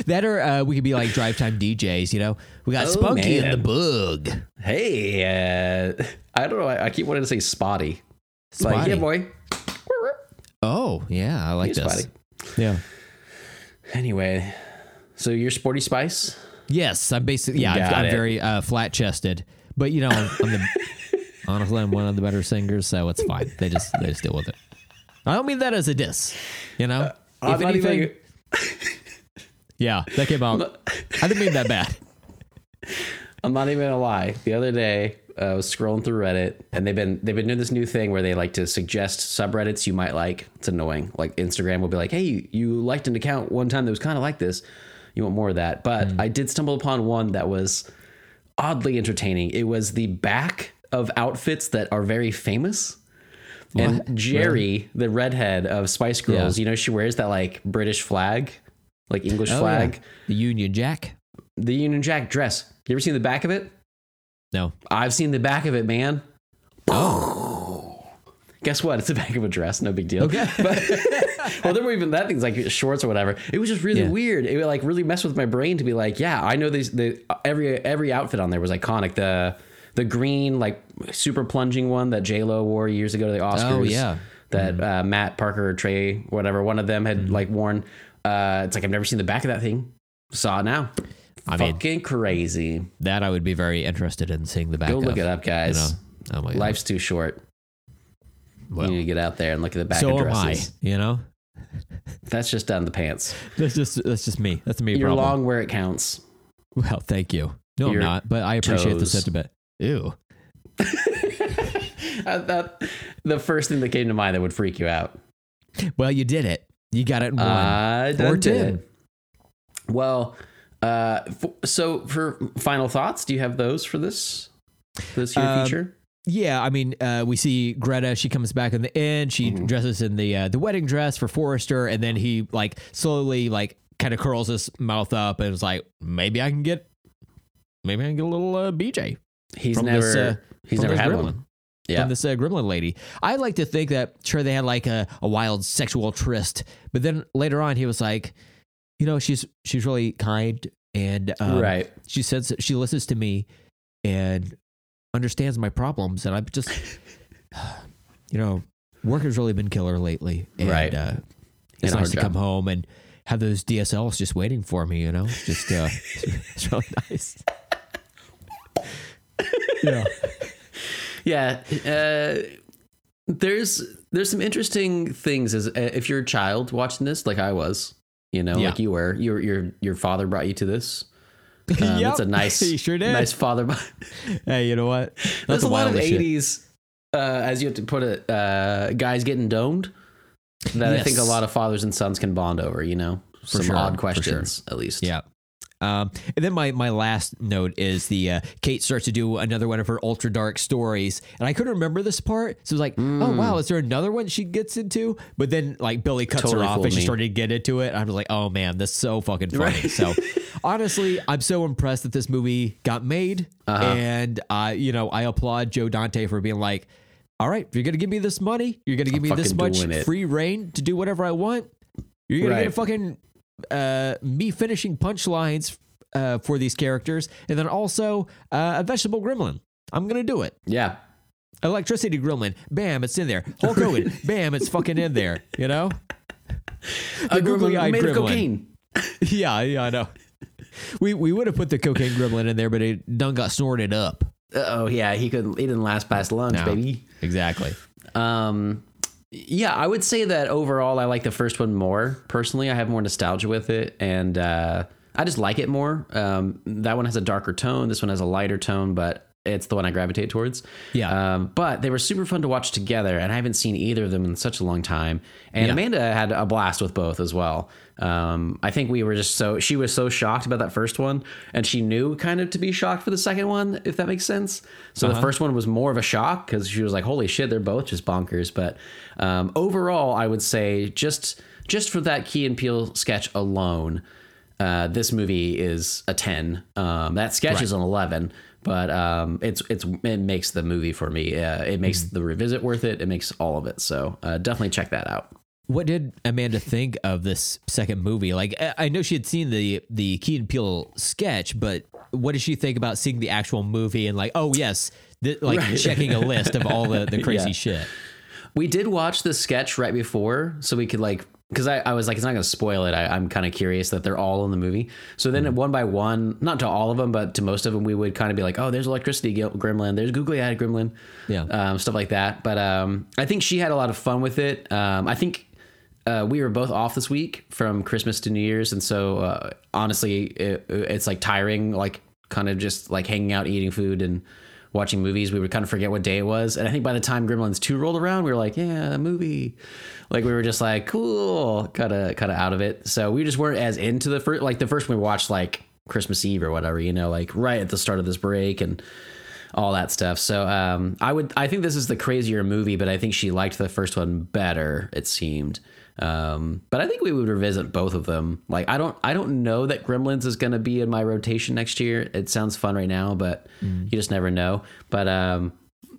That or uh, we could be like drive time DJs. You know, we got Oh, Spunky and the Bug. Hey, uh, I don't know. I, I keep wanting to say Spotty. It's Like, Spotty. yeah, boy. Oh yeah, I like He's this. Spotty. Yeah. Anyway, so you're Sporty Spice? Yes, I'm basically yeah. I'm, I'm very uh, flat chested, but you know, I'm, I'm the, honestly, I'm one of the better singers, so it's fine. They just they just deal with it. I don't mean that as a diss, you know. I'm if not even anything, yeah, that came out. I didn't mean that bad. I'm not even gonna lie. The other day, uh, I was scrolling through Reddit, and they've been they've been doing this new thing where they like to suggest subreddits you might like. It's annoying. Like Instagram will be like, "Hey, you liked an account one time that was kind of like this. You want more of that?" But I did stumble upon one that was oddly entertaining. It was the back of outfits that are very famous. And Jerry, the redhead of Spice Girls, Yeah. you know, she wears that like British flag like English Oh, yeah. flag, The Union Jack. the Union Jack dress. You ever seen the back of it? No. I've seen the back of it, man. Oh. Guess what? It's the back of a dress. No big deal. Okay. But, well, there were even that thing's like shorts or whatever. It was just really Yeah. weird. It like really mess with my brain to be like, yeah, I know these. The every every outfit on there was iconic. The the green like super plunging one that J Lo wore years ago to the Oscars. Oh, yeah. That uh, Matt Parker or Trey whatever one of them had Mm-hmm. like worn. Uh, it's like I've never seen the back of that thing. Saw it now. I mean- Fucking crazy. That I would be very interested in seeing the back Go of, look it up, guys. you know? Oh my god. Life's too short. Well, you need to get out there and look at the back so of am I. You know, That's just down the pants. that's just that's just me. That's me. You're problem. long where it counts. Well, thank you. No, Your I'm not. But I appreciate the toes. sentiment. Ew. Uh, that the first thing that came to mind that would freak you out. Well, you did it. You got it one. I or did ten. Well, uh, f- so for final thoughts, do you have those for this this year Um, feature? Yeah, I mean, uh, we see Greta. She comes back in the end. She Mm-hmm. dresses in the uh, the wedding dress for Forster, and then he like slowly like kind of curls his mouth up and is like, maybe I can get, maybe I can get a little uh, BJ He's from never this, uh, he's never had one. Yeah, from this uh, gremlin lady. I like to think that sure they had like a, a wild sexual tryst, but then later on he was like, you know, she's she's really kind and um, right. She says she listens to me and understands my problems, and I've just, you know, work has really been killer lately. And, Right. Uh, it's nice to job. come home and have those DSLs just waiting for me. You know, just uh, it's really nice. yeah. Yeah, uh, there's there's some interesting things as uh, if you're a child watching this, like I was, you know, Yeah. like you were. Your your your father brought you to this. Um, Yep, It's a nice, he sure did. nice father. Hey, you know what? There's That's a lot of wildest shit. '80s, uh, as you have to put it, uh, guys getting domed. That I think a lot of fathers and sons can bond over. You know, some sure, odd questions at least. Yeah. Um, and then my, my last note is the uh, Kate starts to do another one of her ultra dark stories, and I couldn't remember this part, so it was like, oh wow, is there another one she gets into? But then like Billy cuts Totally her off, and she me. started to get into it. I was like, oh man, that's so fucking funny. So honestly, I'm so impressed that this movie got made, Uh-huh. and uh, you know, I applaud Joe Dante for being like, all right, you're gonna give me this money, you're gonna give me this much free reign to do whatever I want. You're gonna get a fucking uh, me finishing punchlines uh, for these characters, and then also uh, a vegetable gremlin. I'm gonna do it. yeah. Electricity gremlin, bam, it's in there. Hulk Hogan, bam, it's fucking in there. You know? A googly eyed gremlin. cocaine. Yeah, yeah, I know. We we would have put the cocaine gremlin in there, but it done got snorted up. Oh yeah, he couldn't. He didn't last past lunch, No. baby. Exactly. Um, yeah, I would say that overall, I like the first one more. Personally, I have more nostalgia with it, and uh, I just like it more. Um, that one has a darker tone. This one has a lighter tone, but it's the one I gravitate towards. Yeah. Um, but they were super fun to watch together, and I haven't seen either of them in such a long time. And Yeah. Amanda had a blast with both as well. Um, I think we were just so she was so shocked about that first one, and she knew kind of to be shocked for the second one, if that makes sense. So Uh-huh. the first one was more of a shock because she was like, "Holy shit, they're both just bonkers." But um, overall, I would say just just for that Key and Peele sketch alone, uh, this movie is a ten. Um, that sketch is an eleven, but um, it's it's it makes the movie for me. Uh, it makes Mm-hmm. the revisit worth it. It makes all of it. So uh, definitely check that out. What did Amanda think of this second movie? Like, I- I know she had seen the the Key and Peele sketch, but what did she think about seeing the actual movie and like, oh yes, th- like Right. checking a list of all the the crazy Yeah. shit? We did watch the sketch right before, so we could like because I, I was like, it's not going to spoil it. I, I'm kind of curious that they're all in the movie. So then, one by one, not to all of them, but to most of them, we would kind of be like, oh, there's electricity Gil- gremlin, there's googly eyed gremlin, Yeah. um, stuff like that. But um, I think she had a lot of fun with it. Um, I think uh, we were both off this week from Christmas to New Year's, and so uh, honestly, it, it's like tiring, like kind of just like hanging out, eating food, and watching movies. We would kind of forget what day it was, and I think by the time Gremlins two rolled around, we were like, yeah, a movie. Like we were just like, cool, kind of kind of out of it. So we just weren't as into the first. Like the first one we watched like Christmas Eve or whatever, you know, like right at the start of this break and all that stuff. So um, I would I think this is the crazier movie, but I think she liked the first one better. It seemed. Um, but I think we would revisit both of them. Like I don't I don't know that Gremlins is going to be in my rotation next year. It sounds fun right now, but Mm. you just never know. But um,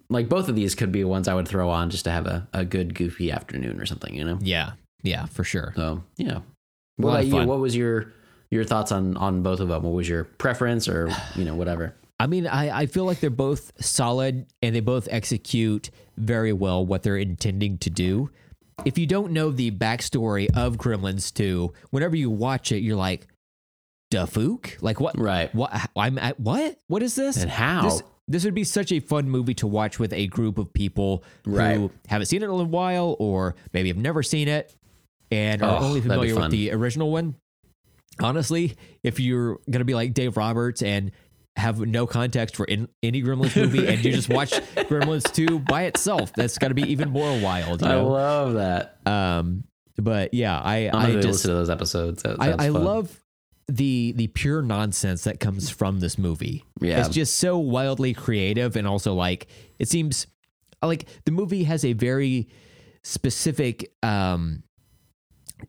like both of these could be ones I would throw on just to have a, a good goofy afternoon or something, you know. Yeah, yeah, for sure. So yeah. What about you? What was your your thoughts on on both of them? What was your preference or you know whatever? I mean, I, I feel like they're both solid and they both execute very well what they're intending to do. If you don't know the backstory of Gremlins 2, whenever you watch it, you're like, Dafook? Like what? Right. What? I'm at what? What is this? And how? This, this would be such a fun movie to watch with a group of people who haven't seen it in a while or maybe have never seen it and are Oh, only familiar with the original one. Honestly, if you're going to be like Dave Roberts and have no context for in, any Gremlins movie and you just watch Gremlins 2 by itself, that's got to be even more wild. You I know? love that. um, but yeah, I, I just, listen to those episodes. That I, I love the the pure nonsense that comes from this movie. Yeah. It's just so wildly creative and also like it seems like the movie has a very specific um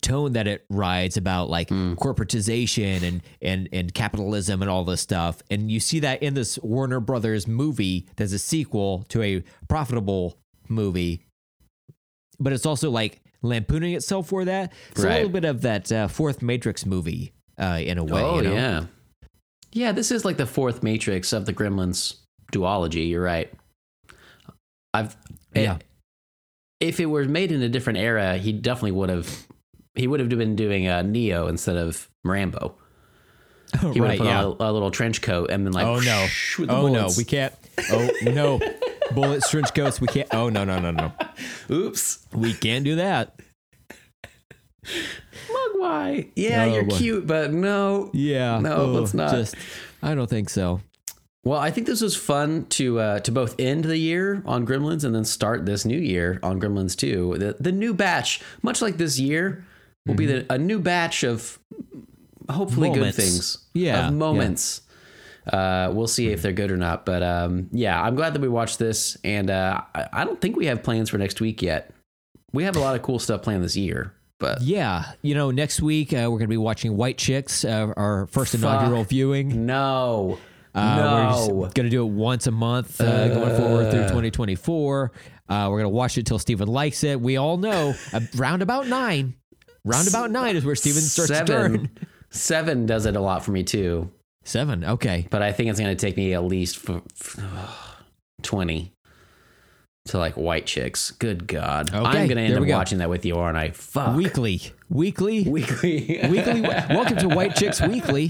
tone that it rides about like Hmm. corporatization and and and capitalism and all this stuff and you see that in this Warner Brothers movie that's a sequel to a profitable movie but it's also like lampooning itself for that it's a little bit of that uh, fourth matrix movie uh, in a way Oh you know? yeah, yeah. This is like the fourth Matrix of the Gremlins duology. You're right. I've Yeah. If it were made in a different era, he definitely would have. He would have been doing a Neo instead of Rambo. He would have put yeah on a, a little trench coat and then like, oh no the oh no we can't oh no bullets trench coats we can't oh no no no no Oops, we can't do that Mogwai. Yeah, Oh, you're boy. cute, but no. yeah No, oh, let's not. just i don't think so Well, I think this was fun to uh, to both end the year on Gremlins and then start this new year on Gremlins 2. The the new batch, much like this year, will be the, a new batch of hopefully Moments. good things. Yeah, of moments. Uh, we'll see if they're good or not. But um, yeah, I'm glad that we watched this, and uh, I, don't think we have plans for next week yet. We have a lot of cool stuff planned this year, but Yeah, you know, next week uh, we're going to be watching White Chicks, uh, our first inaugural viewing. no, Uh, no. We're going to do it once a month uh, going forward through 2024. Uh, we're going to watch it till Steven likes it. We all know around about nine, round about nine is where Steven starts to turn. seven, seven does it a lot for me too. Seven. Okay. but I think it's going to take me at least f- f- 20 to like white chicks. Good God. Okay, I'm going to end up watching that with you, aren't I? Fuck. Weekly. Weekly. Weekly. Weekly. Welcome to White Chicks Weekly.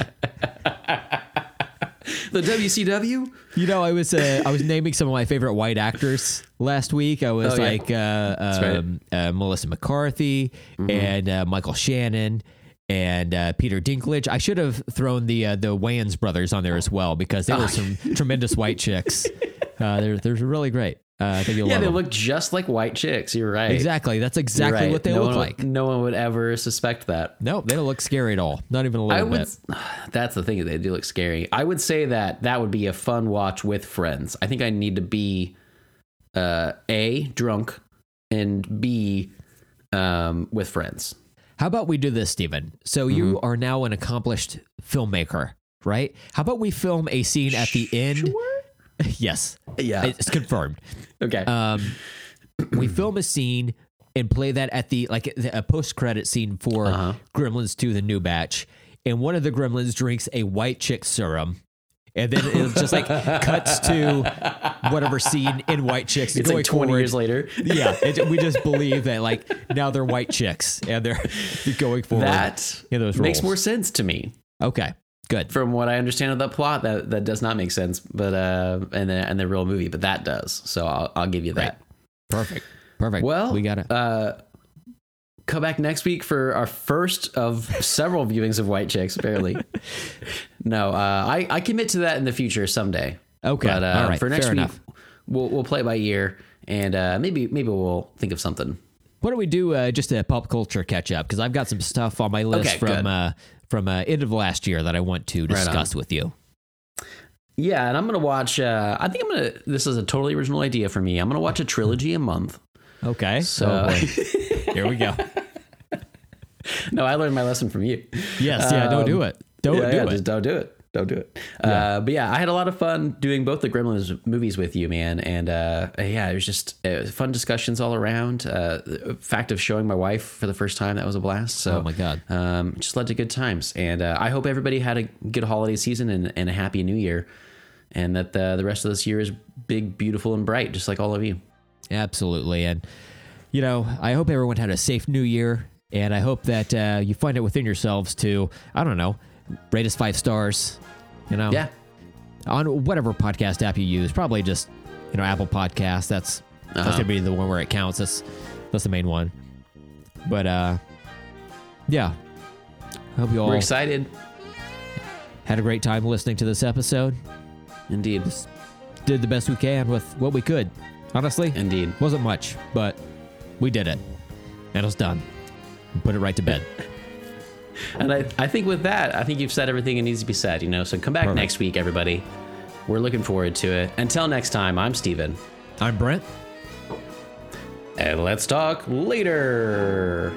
The WCW? You know, I was uh, I was naming some of my favorite white actors last week. I was Oh, yeah. like uh, right. um, uh, Melissa McCarthy Mm-hmm. and uh, Michael Shannon and uh, Peter Dinklage. I should have thrown the uh, the Wayans brothers on there as well because they were some tremendous white chicks. Uh, they're they're really great. Uh, I think you'll Yeah, they them. look just like white chicks. You're right. exactly. That's exactly right. what they no look like. No one would ever suspect that. No, they don't look scary at all. Not even a little I would. bit. That's the thing. They do look scary. I would say that that would be a fun watch with friends. I think I need to be uh, a drunk and b um, with friends. How about we do this, Stephen? So you Mm-hmm. are now an accomplished filmmaker, right? How about we film a scene at the end? yes. Yeah. It's confirmed. Okay. Um, we film a scene and play that at the like a post credit scene for Uh-huh. Gremlins 2, the new batch. And one of the gremlins drinks a white chick serum. And then it just like cuts to whatever scene in White Chicks. it's going like 20 forward. years later. Yeah, it, we just believe that like now they're white chicks and they're going forward. That in those makes more sense to me. okay, good. From what I understand of the plot, that that does not make sense, but uh, and the and the real movie, but that does. So I'll I'll give you that. Perfect. Perfect. Well, we got it. Uh, come back next week for our first of several viewings of White Chicks. Barely. no, uh, I I commit to that in the future someday. Okay. But uh, All right. for next Fair week, enough. we'll we'll play by ear, and uh, maybe maybe we'll think of something. Why don't we do uh, just a pop culture catch up? Because I've got some stuff on my list Okay, from uh, from uh, end of last year that I want to discuss with you. Yeah, and I'm gonna watch. Uh, I think I'm gonna. This is a totally original idea for me. I'm gonna watch a trilogy a month. Okay. So Oh. Here we go. no, I learned my lesson from you. Yes, yeah, don't do it. Don't yeah, do yeah, it. Just don't do it. Don't do it. Uh, but yeah, I had a lot of fun doing both the Gremlins movies with you, man. And uh, yeah, it was just it was fun discussions all around. Uh, the fact of showing my wife for the first time that was a blast. So Oh my God. um, just led to good times. And uh, I hope everybody had a good holiday season and, and a happy New Year, and that the the rest of this year is big, beautiful, and bright, just like all of you. Absolutely. And, you know, I hope everyone had a safe new year. And I hope that uh, you find it within yourselves to, I don't know, rate us five stars, you know, Yeah. on whatever podcast app you use. Probably just, you know, Apple Podcast. That's, that's Uh-huh. going to be the one where it counts. That's, that's the main one. But, uh, yeah. I hope you all We're excited. had a great time listening to this episode. Indeed. Did the best we can with what we could. Honestly, Indeed. Wasn't much, but we did it. And it's done. Put it right to bed. And I, I think with that, I think you've said everything that needs to be said, you know? So come back Perfect. next week, everybody. We're looking forward to it. Until next time, I'm Steven. I'm Brent. And let's talk later.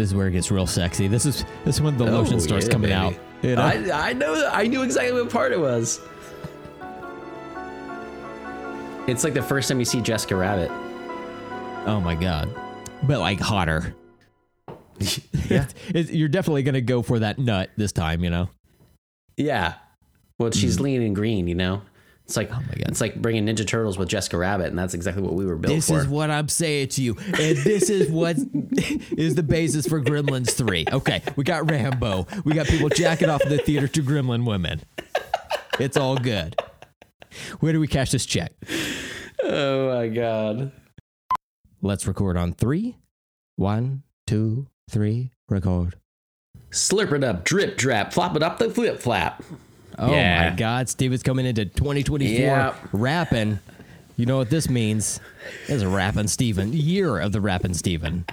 This is where it gets real sexy. This is this is when the lotion Oh, starts yeah, coming baby. out. You know? I, I know. I knew exactly what part it was. It's like the first time you see Jessica Rabbit. oh my god. But like hotter. Yeah. It- you're definitely gonna go for that nut this time, you know? Yeah. Well, she's mm. lean and green, you know? It's like. Oh my God. it's like bringing Ninja Turtles with Jessica Rabbit, and that's exactly what we were built This for. is what I'm saying to you. And this is what is the basis for Gremlins 3. Okay, we got Rambo. We got people jacking off in the theater to Gremlin women. It's all good. Where do we cash this check? oh my god. Let's record on three. One, two, three, record. Slurp it up, drip drap, flop it up the flip flap. Oh Yeah. my God, Steve is coming into 2024 Yeah. rapping. You know what this means? It's a rapping Steven. Year of the rapping Steven.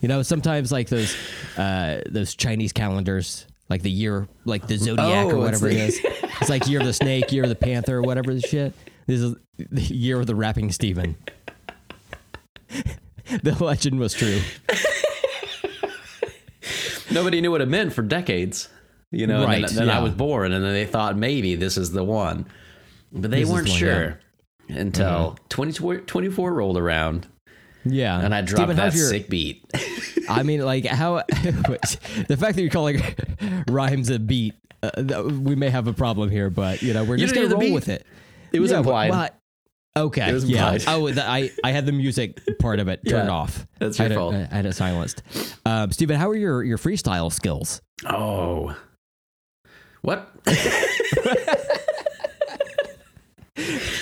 You know, sometimes like those uh those Chinese calendars, like the year, like the zodiac Oh, or whatever it is. It's like year of the snake, year of the panther, or whatever the shit. This is the year of the rapping Steven. the legend was true. Nobody knew what it meant for decades. You know, and Right, then, then I was born, and then they thought maybe this is the one, but they This weren't the one, sure until 2024 rolled around, Yeah. and I dropped Steven, that your- sick beat. I mean, like how the fact that you're calling rhymes a beat, uh, we may have a problem here, but you know we're You just gonna roll beat? with it. It was Yeah, implied. well, okay, It was yeah. Oh, the, I I had the music part of it turned Yeah, off. that's I your it- fault. I had it silenced. Um, Steven, how are your your freestyle skills? oh, what?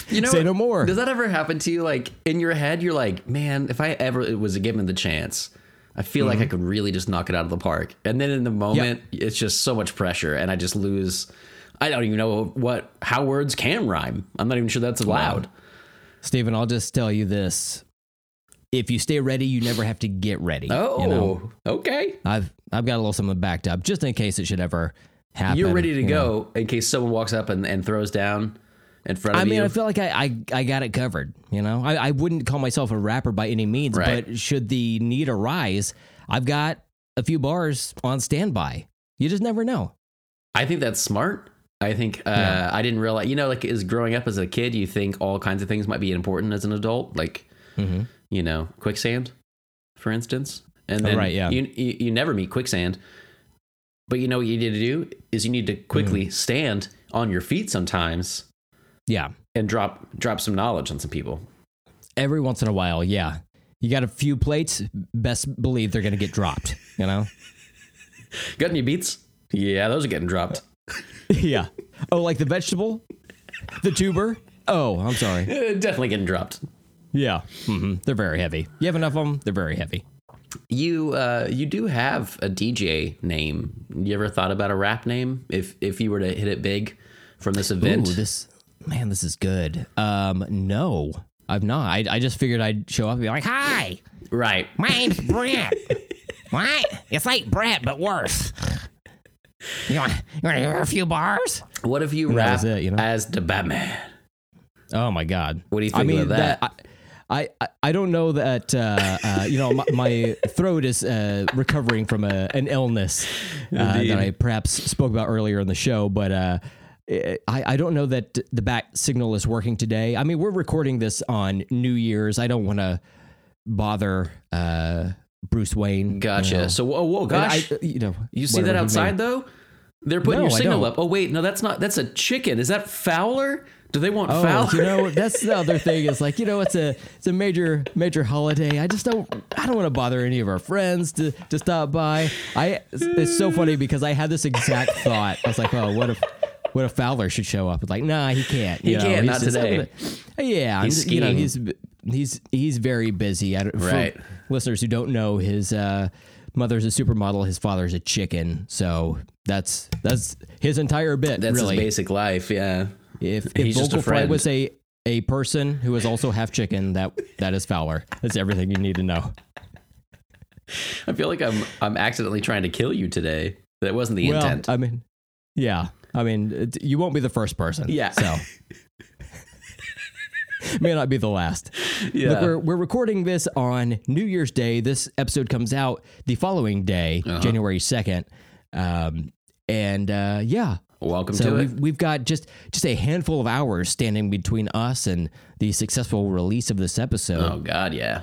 you know, Say no more. Does that ever happen to you? Like in your head, you're like, man, if I ever was given the chance. I feel Mm-hmm. like I could really just knock it out of the park. And then in the moment, it's just so much pressure, and I just lose. I don't even know what how words can rhyme. I'm not even sure that's allowed. Steven, I'll just tell you this: if you stay ready, you never have to get ready. Oh, you know? okay. I've I've got a little something backed up just in case it should ever happen. You're ready to you know? go in case someone walks up and, and throws down in front of you. I mean, you. I feel like I, I, I got it covered. You know, I, I wouldn't call myself a rapper by any means, Right. but should the need arise, I've got a few bars on standby. You just never know. I think that's smart. I think uh, Yeah. I didn't realize, you know, like as growing up as a kid, you think all kinds of things might be important as an adult, like Mm-hmm. you know, quicksand, for instance. And Oh, then right, yeah. you, you you never meet quicksand, but you know what you need to do is you need to quickly Mm-hmm. stand on your feet sometimes Yeah, and drop drop some knowledge on some people. every once in a while. Yeah, you got a few plates. Best believe they're gonna get dropped. You know. Got any beats? Yeah, those are getting dropped. yeah. Oh, like the vegetable, the tuber. Oh, I'm sorry. Definitely getting dropped. Yeah, hmm they're very heavy. You have enough of them. They're very heavy. You uh you do have a DJ name. You ever thought about a rap name if if you were to hit it big from this event? Ooh, this man, this is good. Um, no, I've not. I, I just figured I'd show up and be like, "Hi, right. my name's Brent." what? It's like Brett, but worse. You want, you want to hear a few bars? What if you rap it, you know? as the Batman? Oh my god! What do you I think mean, about that? I, I I don't know that uh, uh, you know my, my throat is uh, recovering from a, an illness uh, that I perhaps spoke about earlier in the show, but uh, I I don't know that the bat signal is working today. I mean, we're recording this on New Year's. I don't want to bother uh, Bruce Wayne. Gotcha. you know. So, whoa, whoa, gosh. I, you know, you see that outside though? They're putting No, your signal up. Oh wait, no, that's not. That's a chicken. Is that Fowler? Do they want Oh, Fowler? you know, that's the other thing is like, you know, it's a it's a major major holiday. I just don't I don't want to bother any of our friends to to stop by. I it's, it's so funny because I had this exact thought. I was like, oh, what if what if Fowler should show up? It's like, nah, he can't. He know, can't, not today. yeah, He's I'm- you know, he's he's he's very busy. I don't, Right. listeners who don't know, his uh, mother's a supermodel. His father's a chicken. So that's that's his entire bit. that's really. his basic life. Yeah. If, if Vocal Fry was a a person who is also half chicken, that that is Fowler. That's everything you need to know. I feel like I'm I'm accidentally trying to kill you today. That wasn't the well, intent. I mean, yeah, I mean, it, you won't be the first person. Yeah. so may not be the last. yeah. Look, we're we're recording this on New Year's Day. This episode comes out the following day, Uh-huh. January second. Um, and uh, yeah, Welcome so to it. we've we've got just just a handful of hours standing between us and the successful release of this episode. Oh God, yeah.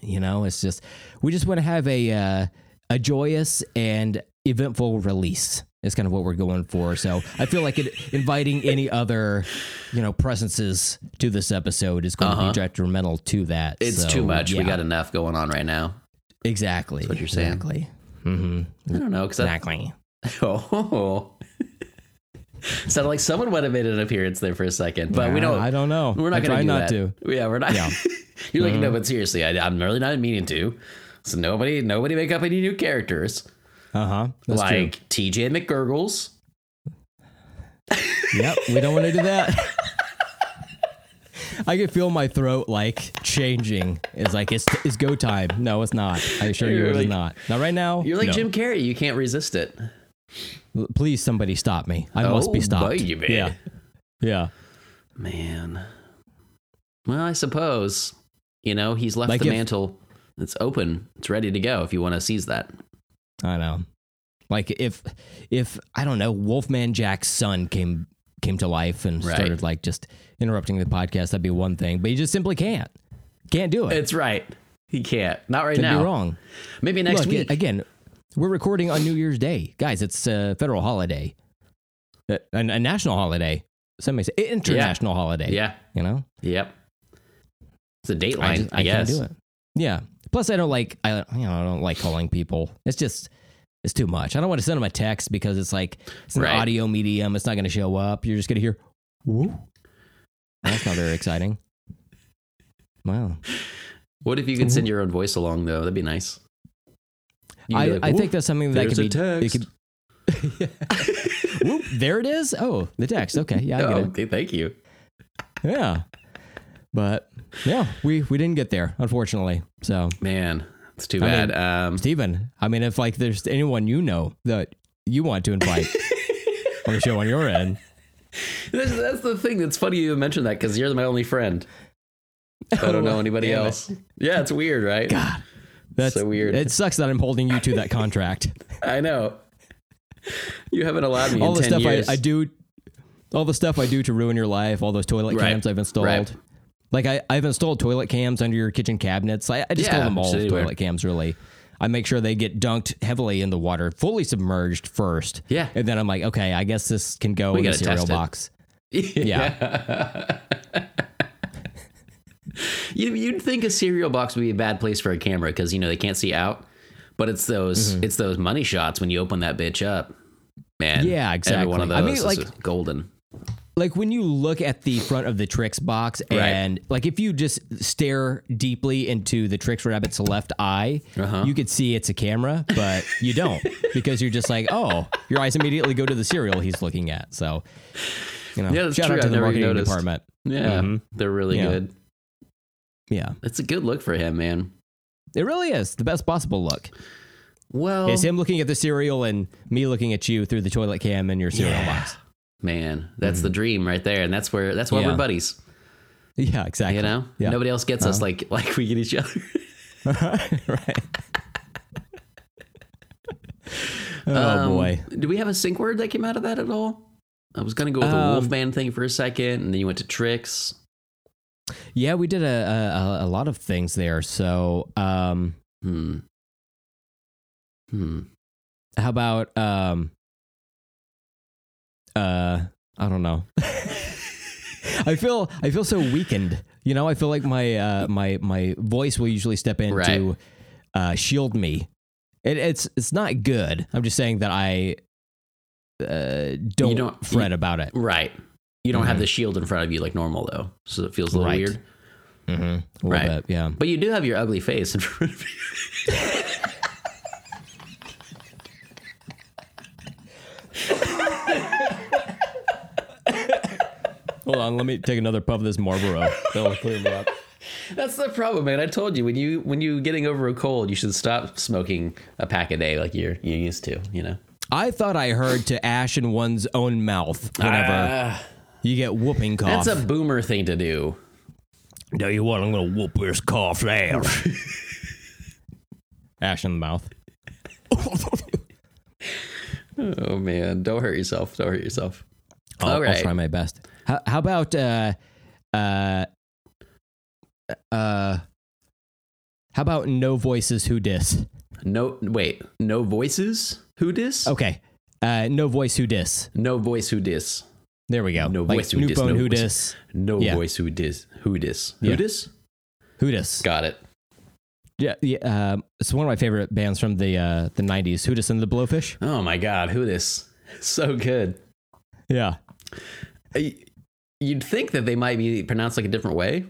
You know, it's just we just want to have a uh, a joyous and eventful release. Is kind of what we're going for. So I feel like it, inviting any other, you know, presences to this episode is going to Uh-huh. be detrimental to that. It's So, too much. We got enough going on right now. exactly. what you're saying. Exactly. Mm-hmm. I don't know Exactly. oh, sounded like someone would have made an appearance there for a second, but we don't. I don't know. We're not going to do not that. to. Yeah, we're not. Yeah. You're like, no, but seriously, I, I'm really not meaning to. So nobody, nobody make up any new characters Uh huh. Like TJ McGurgles. Yep. We don't want to do that. I can feel my throat like changing. It's like it's it's go time. No, it's not. I assure you, You're it's like- not. Not right now. You're like no. Jim Carrey. You can't resist it. Please, somebody stop me. I must Oh, be stopped. baby. Yeah. Yeah. Man. Well, I suppose you know he's left Like the if- mantle. It's open. It's ready to go if you want to seize that. I know. Like if if I don't know, Wolfman Jack's son came came to life and Right. started like just interrupting the podcast, that'd be one thing. But he just simply can't. Can't do it. It's right. He can't. Not right Could now. be wrong. Maybe next Look, week. again, we're recording on New Year's Day, guys. It's a federal holiday, uh, a, a, a national holiday. Some may say international holiday. yeah. you know, Yep. It's a dateline, I, I, just, I guess. can't do it. Yeah. Plus, I don't like I you know I don't like calling people. It's just it's too much. I don't want to send them a text because it's like it's an Right. audio medium. It's not going to show up. You're just going to hear, "Woo." That's not very exciting. Wow. What if you could send your own voice along though? That'd be nice. I, like, I think that's something that could be. text. Could, Whoop, there it is. Oh, the text. Okay, yeah, I get Oh, it. okay, thank you. Yeah, but yeah, we we didn't get there unfortunately. So, Man, it's too I bad. mean- um, Steven, I mean, if like there's anyone you know that you want to invite on the show on your end, that's, that's the thing that's funny you mentioned that because you're my only friend. I don't know anybody else. Yeah, it's weird, right? God, that's So weird. It sucks that I'm holding you to that contract. I know. You haven't allowed me all the 10 stuff. I, I do, all the stuff I do to ruin your life, all those toilet Right. cams I've installed. Right. Like I, I've installed toilet cams under your kitchen cabinets. I, I just Yeah, call them all toilet cams. Really, I make sure they get dunked heavily in the water, fully submerged first. Yeah. and then I'm like, okay, I guess this can go We in the cereal test it. box. yeah. you, you'd think a cereal box would be a bad place for a camera because you know they can't see out, but it's those Mm-hmm. it's those money shots when you open that bitch up. Man, Yeah, Every one of exactly. I those mean, like- golden. like when you look at the front of the Trix box Right. and like if you just stare deeply into the Trix rabbit's left eye, Uh-huh. you could see it's a camera, but you don't because you're just like, oh, your eyes immediately go to the cereal he's looking at. So, you know, Yeah, that's shout true. out to I've the marketing noticed. department. Yeah, Mhm. they're really Yeah. good. Yeah, It's a good look for him, man. it really is the best possible look. Well, It's him looking at the cereal and me looking at you through the toilet cam in your cereal Yeah. box. man, that's the dream right there, and that's where that's why Mm-hmm. Yeah. we're buddies. Yeah, exactly. You know, Yeah. nobody else gets us like like we get each other. right. oh Um, boy. Do we have a sync word that came out of that at all? I was gonna go with the Um, Wolfman thing for a second, and then you went to Trix. Yeah, we did a, a a lot of things there. So, um, Hmm. Hmm. how about um, uh, I don't know. I feel I feel so weakened. You know, I feel like my uh my my voice will usually step in Right. to uh, shield me. It, it's it's not good. I'm just saying that I uh, don't, don't- fret you- about it. Right. You don't have the shield in front of you like normal though, so it feels a little Right. weird. Mm-hmm. A Right. bit, yeah. But you do have your ugly face in front of you. Hold on, let me take another puff of this Marlboro. That'll clear me up. That's the problem, man. I told you when you when you getting over a cold, you should stop smoking a pack a day like you're you used to. You know. I thought I heard to ash in one's own mouth whenever Ah, you get whooping cough. that's a boomer thing to do. Tell you what, I'm gonna whoop this cough now. ash in the mouth. Oh man, don't hurt yourself. Don't hurt yourself. I'll, All I'll try my best. How, how about uh, uh, uh, how about no voices who dis? No, wait. No voices. Who dis? Okay, uh, no voice who dis. No voice. Who dis? There we go. No like voice who dis, no who voice. dis. No Yeah. voice. Who dis? Who dis? Who dis? Who dis? Got it. Yeah, yeah. Um, it's one of my favorite bands from the uh, the '90s. Who dis and the Blowfish. Oh my god, who dis? So good. Yeah. You'd think that they might be pronounced like a different way,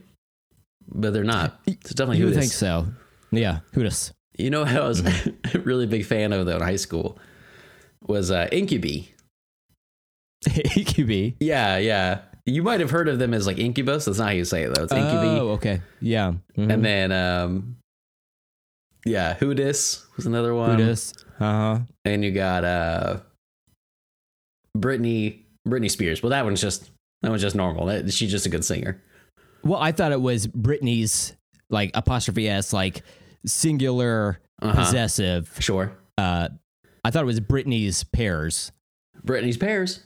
but they're not. It's definitely You who dis. think so. Yeah. Who dis? You know I was Mm-hmm. a really big fan of though in high school was uh, Incubi. Yeah, yeah. You might have heard of them as like Incubus. That's not how you say it though. It's Incubi. Oh, okay. Yeah. Mhm. And then um yeah, Who dis was another one. Who dis? Uh huh. And you got uh Britney Britney Spears. Well that one's just that one's just normal. That, she's just a good singer. Well, I thought it was Britney's like apostrophe s like singular Uh-huh. possessive. Sure. Uh, I thought it was Britney's pears. Britney's pears.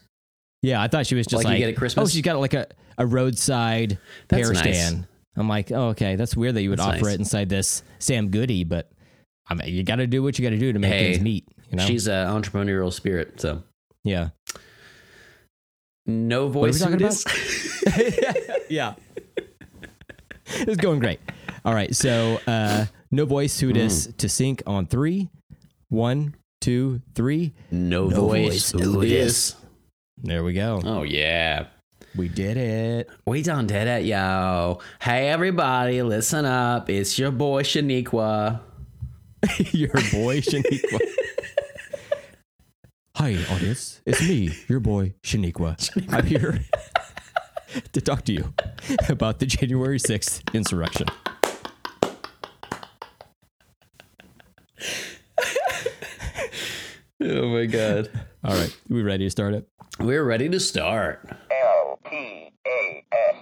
Yeah, I thought she was just Like like, you get at Christmas? oh, she's got like a, a roadside That's pear nice. stand. I'm like, oh, okay, that's weird that you would That's offer nice. it inside this Sam Goody, but I mean, you got to do what you got to do to make Hey, things meet. You know? She's an entrepreneurial spirit, so yeah. no are we voice. talking about? yeah. it's going great. All right. So, uh, no voice who dis Mm. to sync on three. One, two, three. No, No voice. voice. Who Who dis? There we go. Oh yeah. We did it. We done did it, yo. Hey everybody, listen up. It's your boy Shaniqua. your boy Shaniqua. Hi, audience. It's me, your boy Shaniqua. I'm here to talk to you about the January 6th insurrection. Oh my god. All right. We ready to start it? We're ready to start. L-T-A-S